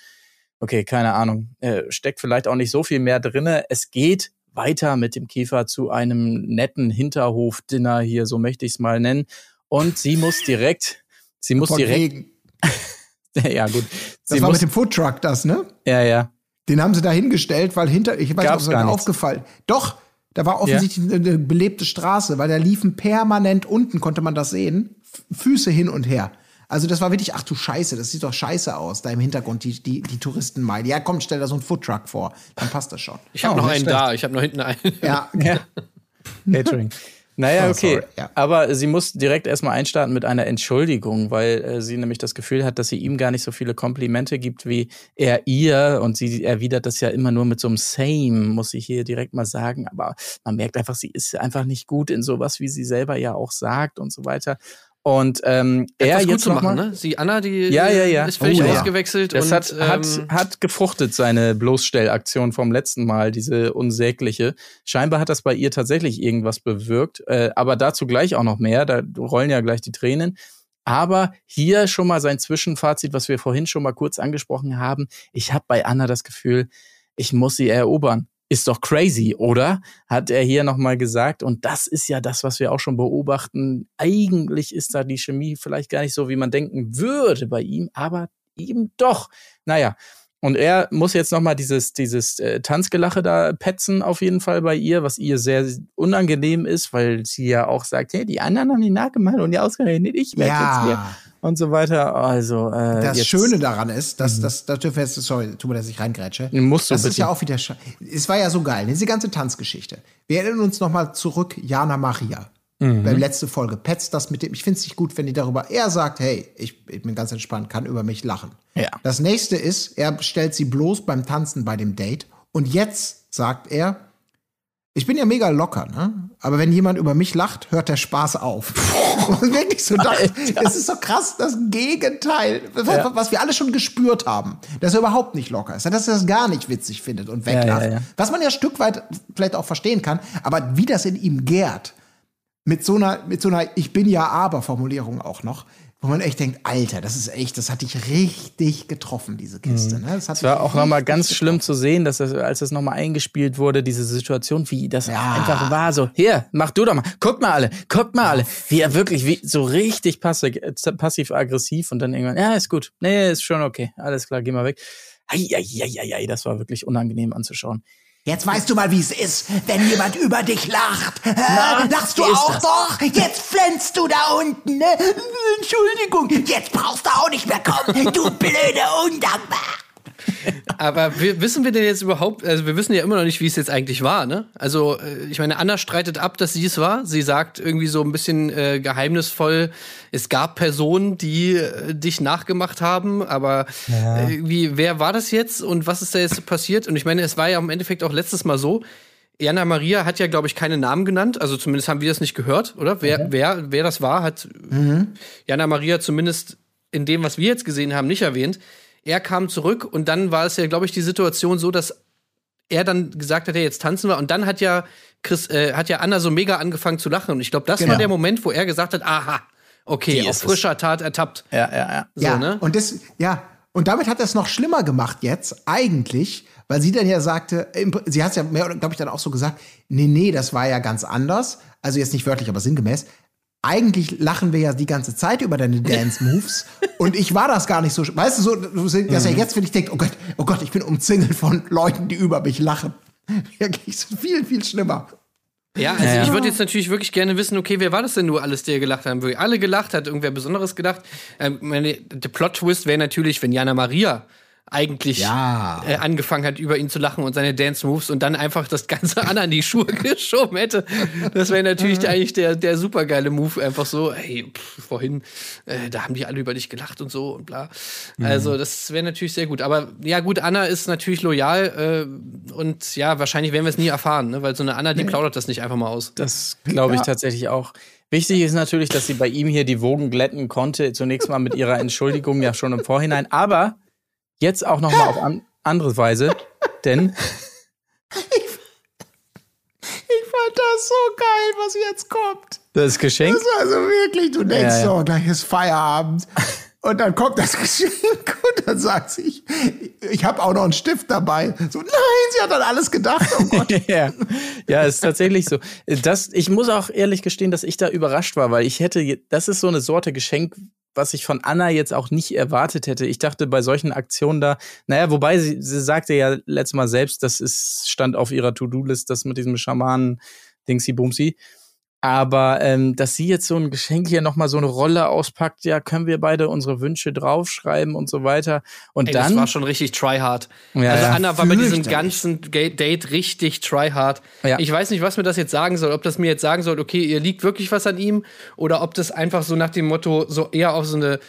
[SPEAKER 1] Okay, keine Ahnung. Äh, steckt vielleicht auch nicht so viel mehr drinne. Es geht weiter mit dem Kiefer zu einem netten Hinterhof-Dinner hier, so möchte ich es mal nennen. Und sie muss direkt, sie muss
[SPEAKER 3] Von
[SPEAKER 1] direkt, ja gut,
[SPEAKER 3] Das
[SPEAKER 1] sie
[SPEAKER 3] war
[SPEAKER 1] muss,
[SPEAKER 3] mit dem Foodtruck das, ne?
[SPEAKER 1] ja, ja,
[SPEAKER 3] Den haben sie da hingestellt, weil hinter, ich weiß nicht, ob
[SPEAKER 1] Gab's
[SPEAKER 3] es aufgefallen. Doch, da war offensichtlich eine, eine belebte Straße, weil da liefen permanent unten, konnte man das sehen, Füße hin und her. Also das war wirklich, ach du Scheiße, das sieht doch scheiße aus, da im Hintergrund die, die, die Touristen meiden. Ja, komm, stell da so einen Foodtruck vor, dann passt das schon.
[SPEAKER 2] Ich habe
[SPEAKER 1] Oh,
[SPEAKER 2] noch einen
[SPEAKER 1] schlecht.
[SPEAKER 2] da, ich habe noch hinten einen.
[SPEAKER 3] Ja,
[SPEAKER 1] ja. Catering. Naja,
[SPEAKER 3] Oh,
[SPEAKER 1] okay.
[SPEAKER 3] sorry, ja.
[SPEAKER 1] Aber sie muss direkt erstmal einstarten mit einer Entschuldigung, weil äh, sie nämlich das Gefühl hat, dass sie ihm gar nicht so viele Komplimente gibt wie er ihr. Und sie erwidert das ja immer nur mit so einem Same, muss ich hier direkt mal sagen. Aber man merkt einfach, sie ist einfach nicht gut in sowas, wie sie selber ja auch sagt und so weiter. Und ähm, er jetzt
[SPEAKER 2] zu
[SPEAKER 1] noch
[SPEAKER 2] machen,
[SPEAKER 1] mal,
[SPEAKER 2] ne? Sie Anna, die
[SPEAKER 1] Ja, ja, ja.
[SPEAKER 2] ist völlig
[SPEAKER 3] Oh, ja.
[SPEAKER 2] ausgewechselt
[SPEAKER 1] das
[SPEAKER 2] und
[SPEAKER 1] hat, hat,
[SPEAKER 2] ähm,
[SPEAKER 1] hat gefruchtet, seine Bloßstellaktion vom letzten Mal, diese unsägliche. Scheinbar hat das bei ihr tatsächlich irgendwas bewirkt, äh, aber dazu gleich auch noch mehr, da rollen ja gleich die Tränen. Aber hier schon mal sein Zwischenfazit, was wir vorhin schon mal kurz angesprochen haben. Ich habe bei Anna das Gefühl, ich muss sie erobern. Ist doch crazy, oder? Hat er hier nochmal gesagt. Und das ist ja das, was wir auch schon beobachten. Eigentlich ist da die Chemie vielleicht gar nicht so, wie man denken würde bei ihm, aber eben doch. Naja. Und er muss jetzt nochmal dieses, dieses äh, Tanzgelache da petzen, auf jeden Fall bei ihr, was ihr sehr unangenehm ist, weil sie ja auch sagt, hey, die anderen haben die nachgemalt und die ausgerechnet, ich werde jetzt hier
[SPEAKER 3] ja.
[SPEAKER 1] Und so weiter. Also, äh,
[SPEAKER 3] Das
[SPEAKER 1] jetzt
[SPEAKER 3] Schöne daran ist, dass das, da dürfen wir jetzt, sorry, tut mir, dass ich reingrätsche.
[SPEAKER 1] Musst du
[SPEAKER 3] das ist
[SPEAKER 1] bitte.
[SPEAKER 3] ja auch wieder, es war ja so geil, ne, diese ganze Tanzgeschichte. Wir erinnern uns noch mal zurück, Jana Maria.
[SPEAKER 1] Mhm.
[SPEAKER 3] Bei der letzte Folge, Petz das mit dem, ich finde es nicht gut, wenn die darüber, er sagt, hey, ich, ich bin ganz entspannt, kann über mich lachen.
[SPEAKER 1] Ja.
[SPEAKER 3] Das nächste ist, er stellt sie bloß beim Tanzen bei dem Date. Und jetzt sagt er, ich bin ja mega locker, ne? Aber wenn jemand über mich lacht, hört der Spaß auf. Und wirklich so, das, es ist so krass, das Gegenteil, was,
[SPEAKER 1] Ja.
[SPEAKER 3] was wir alle schon gespürt haben, dass er überhaupt nicht locker ist, dass er das gar nicht witzig findet und weglacht.
[SPEAKER 1] ja, ja.
[SPEAKER 3] Was man ja ein Stück weit vielleicht auch verstehen kann, aber wie das in ihm gärt, mit so einer, mit so einer Ich bin ja aber Formulierung auch noch, wo man echt denkt, Alter, das ist echt, das hat dich richtig getroffen, diese Kiste. Ne? Das hat
[SPEAKER 1] Es war auch nochmal ganz schlimm
[SPEAKER 3] getroffen.
[SPEAKER 1] zu sehen, dass das, als das nochmal eingespielt wurde, diese Situation, wie das
[SPEAKER 3] Ja.
[SPEAKER 1] einfach war, so, hier, mach du doch mal, guckt mal alle, guckt mal alle, wie er wirklich, wie, so richtig passiv- passiv-aggressiv und dann irgendwann, ja, ist gut, nee, ist schon okay, alles klar, geh mal weg. Eieieiei, das war wirklich unangenehm anzuschauen.
[SPEAKER 3] Jetzt weißt du mal, wie es ist, wenn jemand über dich lacht. Äh, lachst du auch
[SPEAKER 1] das?
[SPEAKER 3] doch? Jetzt flänzt du da unten, ne? Entschuldigung, jetzt brauchst du auch nicht mehr kommen, du blöde Undankbar.
[SPEAKER 2] Aber wir, wissen wir denn jetzt überhaupt, also wir wissen ja immer noch nicht, wie es jetzt eigentlich war, ne? Also, äh, ich meine, Anna streitet ab, dass sie es war. Sie sagt irgendwie so ein bisschen äh, geheimnisvoll, es gab Personen, die äh, dich nachgemacht haben, aber äh, irgendwie, wer war das jetzt und was ist da jetzt passiert? Und ich meine, es war ja im Endeffekt auch letztes Mal so, Jana Maria hat ja, glaube ich, keine Namen genannt. Also zumindest haben wir das nicht gehört, oder? Wer, wer, wer das war, hat Jana Maria zumindest in dem, was wir jetzt gesehen haben, nicht erwähnt. Er kam zurück und dann war es ja, glaube ich, die Situation so, dass er dann gesagt hat, hey, jetzt tanzen wir. Und dann hat ja Chris, äh, hat ja Anna so mega angefangen zu lachen. Und ich glaube, das
[SPEAKER 3] Genau.
[SPEAKER 2] war der Moment, wo er gesagt hat, aha, okay,
[SPEAKER 1] Die
[SPEAKER 2] auf
[SPEAKER 1] ist es.
[SPEAKER 2] frischer Tat ertappt.
[SPEAKER 1] Ja, ja, ja.
[SPEAKER 2] So,
[SPEAKER 3] ja,
[SPEAKER 2] ne?
[SPEAKER 3] und das, ja, und damit hat er es noch schlimmer gemacht jetzt, eigentlich, weil sie dann ja sagte, sie hat es ja mehr oder glaube ich dann auch so gesagt, nee, nee, das war ja ganz anders. Also jetzt nicht wörtlich, aber sinngemäß. Eigentlich lachen wir ja die ganze Zeit über deine Dance-Moves. und ich war das gar nicht so. Weißt du, so, dass er jetzt, wenn ich denke, oh Gott, oh Gott, ich bin umzingelt von Leuten, die über mich lachen. Wirklich so viel, viel schlimmer.
[SPEAKER 2] Ja, also
[SPEAKER 1] Ja.
[SPEAKER 2] ich würde jetzt natürlich wirklich gerne wissen, okay, wer war das denn nur alles, der gelacht hat? Haben wirklich alle gelacht? Hat irgendwer Besonderes gedacht? Ähm, meine, der Plot-Twist wäre natürlich, wenn Jana Maria eigentlich
[SPEAKER 3] Ja.
[SPEAKER 2] äh, angefangen hat, über ihn zu lachen und seine Dance Moves und dann einfach das ganze Anna in die Schuhe geschoben hätte. Das wäre natürlich eigentlich der, der supergeile Move. Einfach so, hey, pff, vorhin, äh, da haben die alle über dich gelacht und so und bla. Also, das wäre natürlich sehr gut. Aber ja, gut, Anna ist natürlich loyal äh, und ja, wahrscheinlich werden wir es nie erfahren, ne? weil so eine Anna, die plaudert das nicht einfach mal aus.
[SPEAKER 1] Das glaube ich
[SPEAKER 3] Ja.
[SPEAKER 1] tatsächlich auch. Wichtig ist natürlich, dass sie bei ihm hier die Wogen glätten konnte. Zunächst mal mit ihrer Entschuldigung ja schon im Vorhinein, aber jetzt auch noch mal auf an andere Weise, denn
[SPEAKER 3] Ich fand das so geil, was jetzt kommt.
[SPEAKER 1] das Geschenk
[SPEAKER 3] Das war so wirklich, du denkst
[SPEAKER 1] Ja, ja.
[SPEAKER 3] so, gleich ist Feierabend. Und dann kommt das Geschenk und dann sagt sie, ich, ich habe auch noch einen Stift dabei. So, nein, sie hat an alles gedacht. Oh Gott.
[SPEAKER 1] ja, ja, ist tatsächlich so. Das, ich muss auch ehrlich gestehen, dass ich da überrascht war, weil ich hätte, das ist so eine Sorte Geschenk, was ich von Anna jetzt auch nicht erwartet hätte. Ich dachte bei solchen Aktionen da, naja, wobei sie, sie sagte ja letztes Mal selbst, das ist, stand auf ihrer To-Do-List, das mit diesem Schamanen Dingsy Bumsy. Aber ähm, dass sie jetzt so ein Geschenk hier nochmal so eine Rolle auspackt, ja, können wir beide unsere Wünsche draufschreiben und so weiter. Und
[SPEAKER 2] Ey,
[SPEAKER 1] dann.
[SPEAKER 2] das war schon richtig tryhard.
[SPEAKER 1] Ja,
[SPEAKER 2] also
[SPEAKER 1] ja.
[SPEAKER 2] Anna war bei diesem ganzen Ga- Date richtig tryhard.
[SPEAKER 1] Ja.
[SPEAKER 2] Ich weiß nicht, was mir das jetzt sagen soll. Ob das mir jetzt sagen soll, okay, ihr liegt wirklich was an ihm, oder ob das einfach so nach dem Motto so eher auf so eine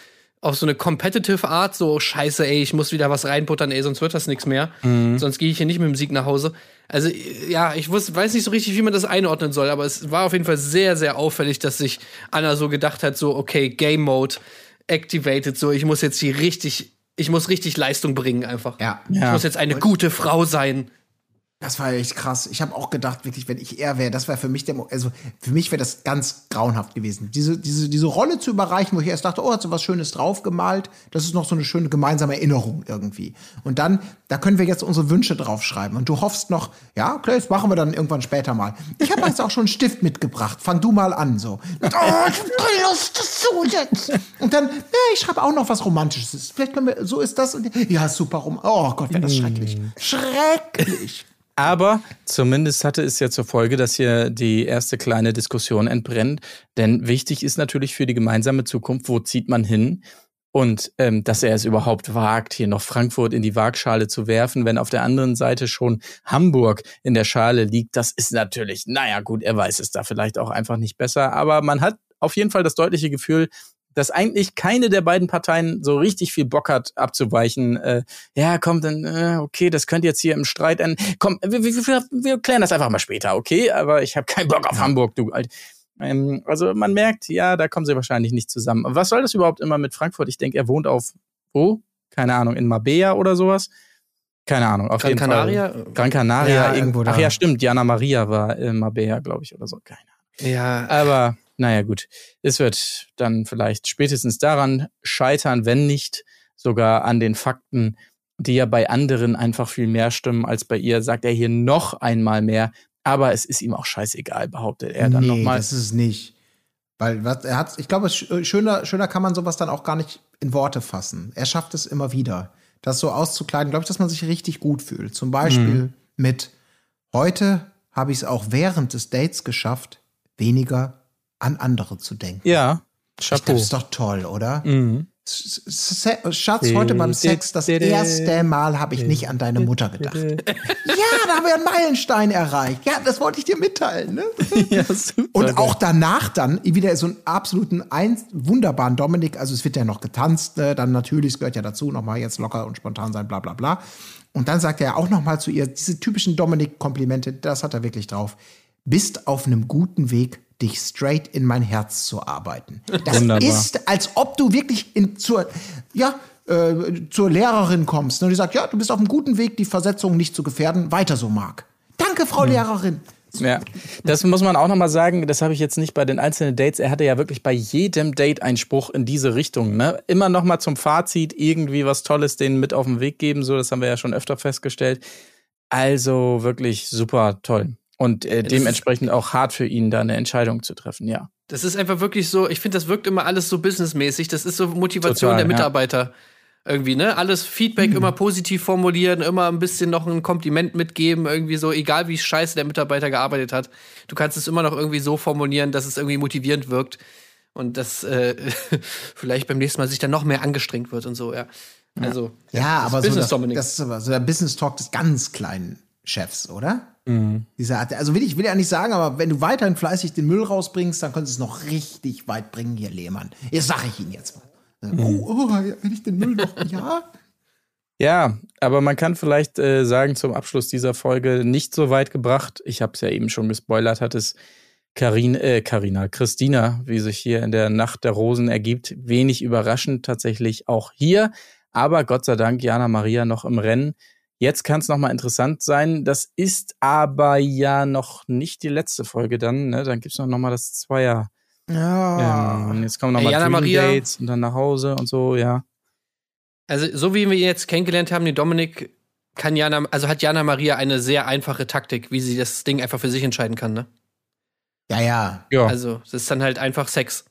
[SPEAKER 2] auf so eine competitive Art, so scheiße, ey, ich muss wieder was reinbuttern, ey, sonst wird das nichts mehr.
[SPEAKER 1] Mhm.
[SPEAKER 2] Sonst gehe ich hier nicht mit dem Sieg nach Hause. Also, ja, ich wus, weiß nicht so richtig, wie man das einordnen soll, aber es war auf jeden Fall sehr, sehr auffällig, dass sich Anna so gedacht hat, so, okay, Game Mode activated, so, ich muss jetzt hier richtig, ich muss richtig Leistung bringen einfach.
[SPEAKER 3] Ja.
[SPEAKER 2] Ich
[SPEAKER 1] Ja.
[SPEAKER 2] muss jetzt eine gute Frau sein.
[SPEAKER 3] Das war echt krass. Ich habe auch gedacht, wirklich, wenn ich er wäre, das wäre für mich der, Mo also für mich wäre das ganz grauenhaft gewesen. Diese, diese, diese Rolle zu überreichen, wo ich erst dachte, oh, hat so was Schönes draufgemalt. Das ist noch so eine schöne gemeinsame Erinnerung irgendwie. Und dann, da können wir jetzt unsere Wünsche draufschreiben. Und du hoffst noch, ja, okay, das machen wir dann irgendwann später mal. Ich habe jetzt auch schon einen Stift mitgebracht. Fang du mal an, so. Oh, ich hab Lust, das so jetzt. Und dann, ja, ich schreibe auch noch was Romantisches. Vielleicht können wir, so ist das. Und, ja, super rum. Oh Gott, wäre das schrecklich. Schrecklich.
[SPEAKER 1] Aber zumindest hatte es ja zur Folge, dass hier die erste kleine Diskussion entbrennt. Denn wichtig ist natürlich für die gemeinsame Zukunft, wo zieht man hin? Und ähm, dass er es überhaupt wagt, hier noch Frankfurt in die Waagschale zu werfen, wenn auf der anderen Seite schon Hamburg in der Schale liegt, das ist natürlich, naja gut, er weiß es da vielleicht auch einfach nicht besser. Aber man hat auf jeden Fall das deutliche Gefühl, dass eigentlich keine der beiden Parteien so richtig viel Bock hat, abzuweichen. Äh, ja, komm, dann, äh, okay, das könnte jetzt hier im Streit enden. Komm, wir, wir, wir, klären das einfach mal später, okay? Aber ich habe keinen Bock auf Hamburg, du alt. Ähm, also man merkt, ja, da kommen sie wahrscheinlich nicht zusammen. Was soll das überhaupt immer mit Frankfurt? Ich denke, er wohnt auf wo? Keine Ahnung, in Marbella oder sowas? Keine Ahnung, auf
[SPEAKER 2] Gran
[SPEAKER 1] jeden
[SPEAKER 2] Canaria?
[SPEAKER 1] Fall. Gran Canaria,
[SPEAKER 3] Ja,
[SPEAKER 1] irgendwo
[SPEAKER 3] irgendwo
[SPEAKER 1] Ach
[SPEAKER 3] da.
[SPEAKER 1] ja, stimmt, Diana Maria war in Marbella, glaube ich, oder so. Keine Ahnung.
[SPEAKER 2] Ja,
[SPEAKER 1] Aber naja, gut. Es wird dann vielleicht spätestens daran scheitern, wenn nicht sogar an den Fakten, die ja bei anderen einfach viel mehr stimmen als bei ihr, sagt er hier noch einmal mehr. Aber es ist ihm auch scheißegal, behauptet er dann
[SPEAKER 3] nee,
[SPEAKER 1] nochmal.
[SPEAKER 3] das ist es nicht. Weil was, er hat, ich glaube, sch- schöner, schöner kann man sowas dann auch gar nicht in Worte fassen. Er schafft es immer wieder, das so auszukleiden, glaube ich, dass man sich richtig gut fühlt. Zum Beispiel
[SPEAKER 1] Mhm.
[SPEAKER 3] mit heute habe ich es auch während des Dates geschafft, weniger an andere zu denken.
[SPEAKER 1] Ja, Chapeau.
[SPEAKER 3] glaub, Das ist doch toll, oder?
[SPEAKER 1] Mhm.
[SPEAKER 3] Schatz, heute beim Sex, das erste Mal habe ich nicht an deine Mutter gedacht. Ja, da haben wir einen Meilenstein erreicht. Ja, das wollte ich dir mitteilen. Ne?
[SPEAKER 1] ja, super.
[SPEAKER 3] Und auch danach dann wieder so einen absoluten ein, wunderbaren Dominik. Also es wird ja noch getanzt, äh, dann natürlich, es gehört ja dazu, nochmal jetzt locker und spontan sein, bla bla bla. Und dann sagt er auch nochmal zu ihr, diese typischen Dominik-Komplimente, das hat er wirklich drauf. Bist auf einem guten Weg, dich straight in mein Herz zu arbeiten. Das
[SPEAKER 1] Wunderbar.
[SPEAKER 3] ist, als ob du wirklich in, zur, ja, äh, zur Lehrerin kommst. Und die sagt, ja, du bist auf einem guten Weg, die Versetzung nicht zu gefährden. Weiter so, Marc. Danke, Frau Lehrerin.
[SPEAKER 1] Ja, das muss man auch nochmal sagen, das habe ich jetzt nicht bei den einzelnen Dates. Er hatte ja wirklich bei jedem Date einen Spruch in diese Richtung. Ne? Immer nochmal zum Fazit irgendwie was Tolles denen mit auf den Weg geben. So, das haben wir ja schon öfter festgestellt. Also wirklich super toll. Und äh,
[SPEAKER 2] das
[SPEAKER 1] dementsprechend auch hart für ihn, da eine Entscheidung zu treffen, ja.
[SPEAKER 2] das ist einfach wirklich so, ich finde, das wirkt immer alles so businessmäßig. Das ist so Motivation
[SPEAKER 1] Total,
[SPEAKER 2] der
[SPEAKER 1] ja.
[SPEAKER 2] Mitarbeiter. Irgendwie, ne? Alles Feedback immer positiv formulieren, immer ein bisschen noch ein Kompliment mitgeben, irgendwie so, egal wie scheiße der Mitarbeiter gearbeitet hat. Du kannst es immer noch irgendwie so formulieren, dass es irgendwie motivierend wirkt. Und dass äh, vielleicht beim nächsten Mal sich dann noch mehr angestrengt wird und so, ja. Also,
[SPEAKER 3] Ja, aber so
[SPEAKER 2] Business
[SPEAKER 3] das,
[SPEAKER 2] Dominik.
[SPEAKER 3] das ist aber so der Business Talk des ganz kleinen Chefs, oder? Diese Art, also will ich will ja nicht sagen, aber wenn du weiterhin fleißig den Müll rausbringst, dann könntest du es noch richtig weit bringen hier, Lehmann. Jetzt sage ich ihn jetzt mal. Oh, oh, wenn ich den Müll noch, ja.
[SPEAKER 1] Ja, aber man kann vielleicht äh, sagen zum Abschluss dieser Folge nicht so weit gebracht. Ich habe es ja eben schon gespoilert, hat es Karin, äh, Carina, Christina, wie sich hier in der Nacht der Rosen ergibt, wenig überraschend tatsächlich auch hier. Aber Gott sei Dank Jana Maria noch im Rennen. Jetzt kann es nochmal interessant sein. Das ist aber ja noch nicht die letzte Folge dann. Ne? Dann gibt's noch, noch mal das Zweier.
[SPEAKER 3] Ja.
[SPEAKER 1] Ähm, jetzt kommen noch
[SPEAKER 2] Ey,
[SPEAKER 1] mal
[SPEAKER 2] Jana
[SPEAKER 1] Dream
[SPEAKER 2] Maria-
[SPEAKER 1] Dates und dann nach Hause und so, ja.
[SPEAKER 2] Also, so wie wir ihn jetzt kennengelernt haben, den Dominik, kann Jana, also hat Jana Maria eine sehr einfache Taktik, wie sie das Ding einfach für sich entscheiden kann, ne?
[SPEAKER 3] Ja, ja.
[SPEAKER 1] Ja,
[SPEAKER 2] Also, das ist dann halt einfach Sex.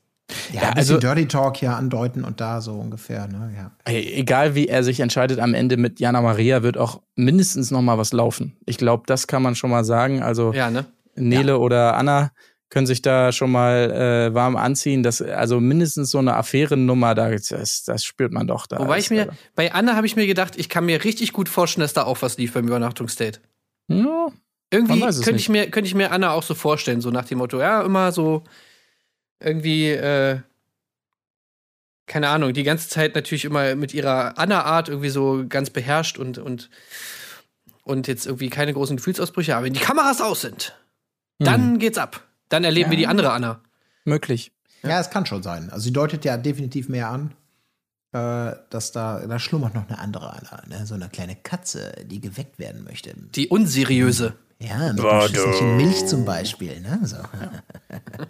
[SPEAKER 3] Ja,
[SPEAKER 1] Ja,
[SPEAKER 3] ein bisschen
[SPEAKER 1] also-
[SPEAKER 3] Dirty Talk hier andeuten und da so ungefähr, ne? Ja.
[SPEAKER 1] Egal wie er sich entscheidet, am Ende mit Jana Maria wird auch mindestens noch mal was laufen. Ich glaube, das kann man schon mal sagen. Also
[SPEAKER 2] Ja, ne?
[SPEAKER 1] Nele oder Anna können sich da schon mal äh, warm anziehen. Das, also mindestens so eine Affärennummer, da, das, das spürt man doch da.
[SPEAKER 2] Wobei ich mir, bei Anna habe ich mir gedacht, ich kann mir richtig gut vorstellen, dass da auch was lief beim Übernachtungsdate.
[SPEAKER 1] Ja,
[SPEAKER 2] Irgendwie könnte ich, mir, könnte ich mir Anna auch so vorstellen, so nach dem Motto, ja, immer so irgendwie, äh, keine Ahnung, die ganze Zeit natürlich immer mit ihrer Anna-Art irgendwie so ganz beherrscht und, und, und jetzt irgendwie keine großen Gefühlsausbrüche, aber wenn die Kameras aus sind, dann
[SPEAKER 1] Hm.
[SPEAKER 2] geht's ab. Dann erleben wir die andere Anna.
[SPEAKER 1] möglich.
[SPEAKER 3] Ja, es kann schon sein. Also sie deutet ja definitiv mehr an, äh, dass da, da schlummert noch eine andere Anna, ne? so eine kleine Katze, die geweckt werden möchte.
[SPEAKER 2] Die unseriöse.
[SPEAKER 3] Ja, mit einem Schüsselchen Milch zum Beispiel. Ne? So.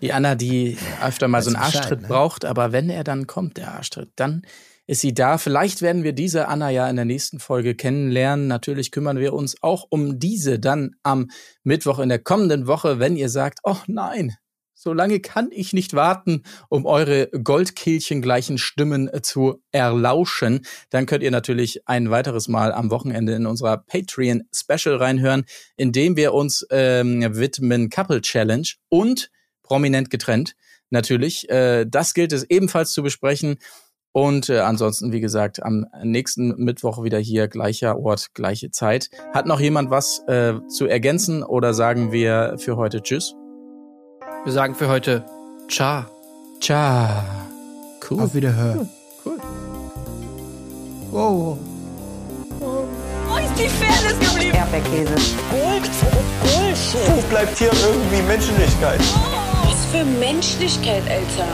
[SPEAKER 1] Die Anna, die öfter mal so einen Arschtritt
[SPEAKER 3] ne?
[SPEAKER 1] braucht, aber wenn er dann kommt, der Arschtritt, dann ist sie da. Vielleicht werden wir diese Anna ja in der nächsten Folge kennenlernen. Natürlich kümmern wir uns auch um diese dann am Mittwoch in der kommenden Woche, wenn ihr sagt, oh nein, so lange kann ich nicht warten, um eure Goldkehlchen gleichen Stimmen äh, zu erlauschen. Dann könnt ihr natürlich ein weiteres Mal am Wochenende in unserer Patreon Special reinhören, in dem wir uns ähm, widmen Couple Challenge und prominent getrennt. Natürlich, äh, das gilt es ebenfalls zu besprechen. Und äh, ansonsten, wie gesagt, am nächsten Mittwoch wieder hier, gleicher Ort, gleiche Zeit. Hat noch jemand was äh, zu ergänzen oder sagen wir für heute Tschüss?
[SPEAKER 2] Wir sagen für heute Ciao.
[SPEAKER 1] Ciao. Cool.
[SPEAKER 3] Auf Wiederhören.
[SPEAKER 1] Cool.
[SPEAKER 3] Wow.
[SPEAKER 6] Wo ist die Fairness geblieben?
[SPEAKER 4] Erdbeerkäse.
[SPEAKER 6] Gold, Bullshit.
[SPEAKER 5] Wo bleibt hier irgendwie Menschlichkeit?
[SPEAKER 6] Was für Menschlichkeit, Alter.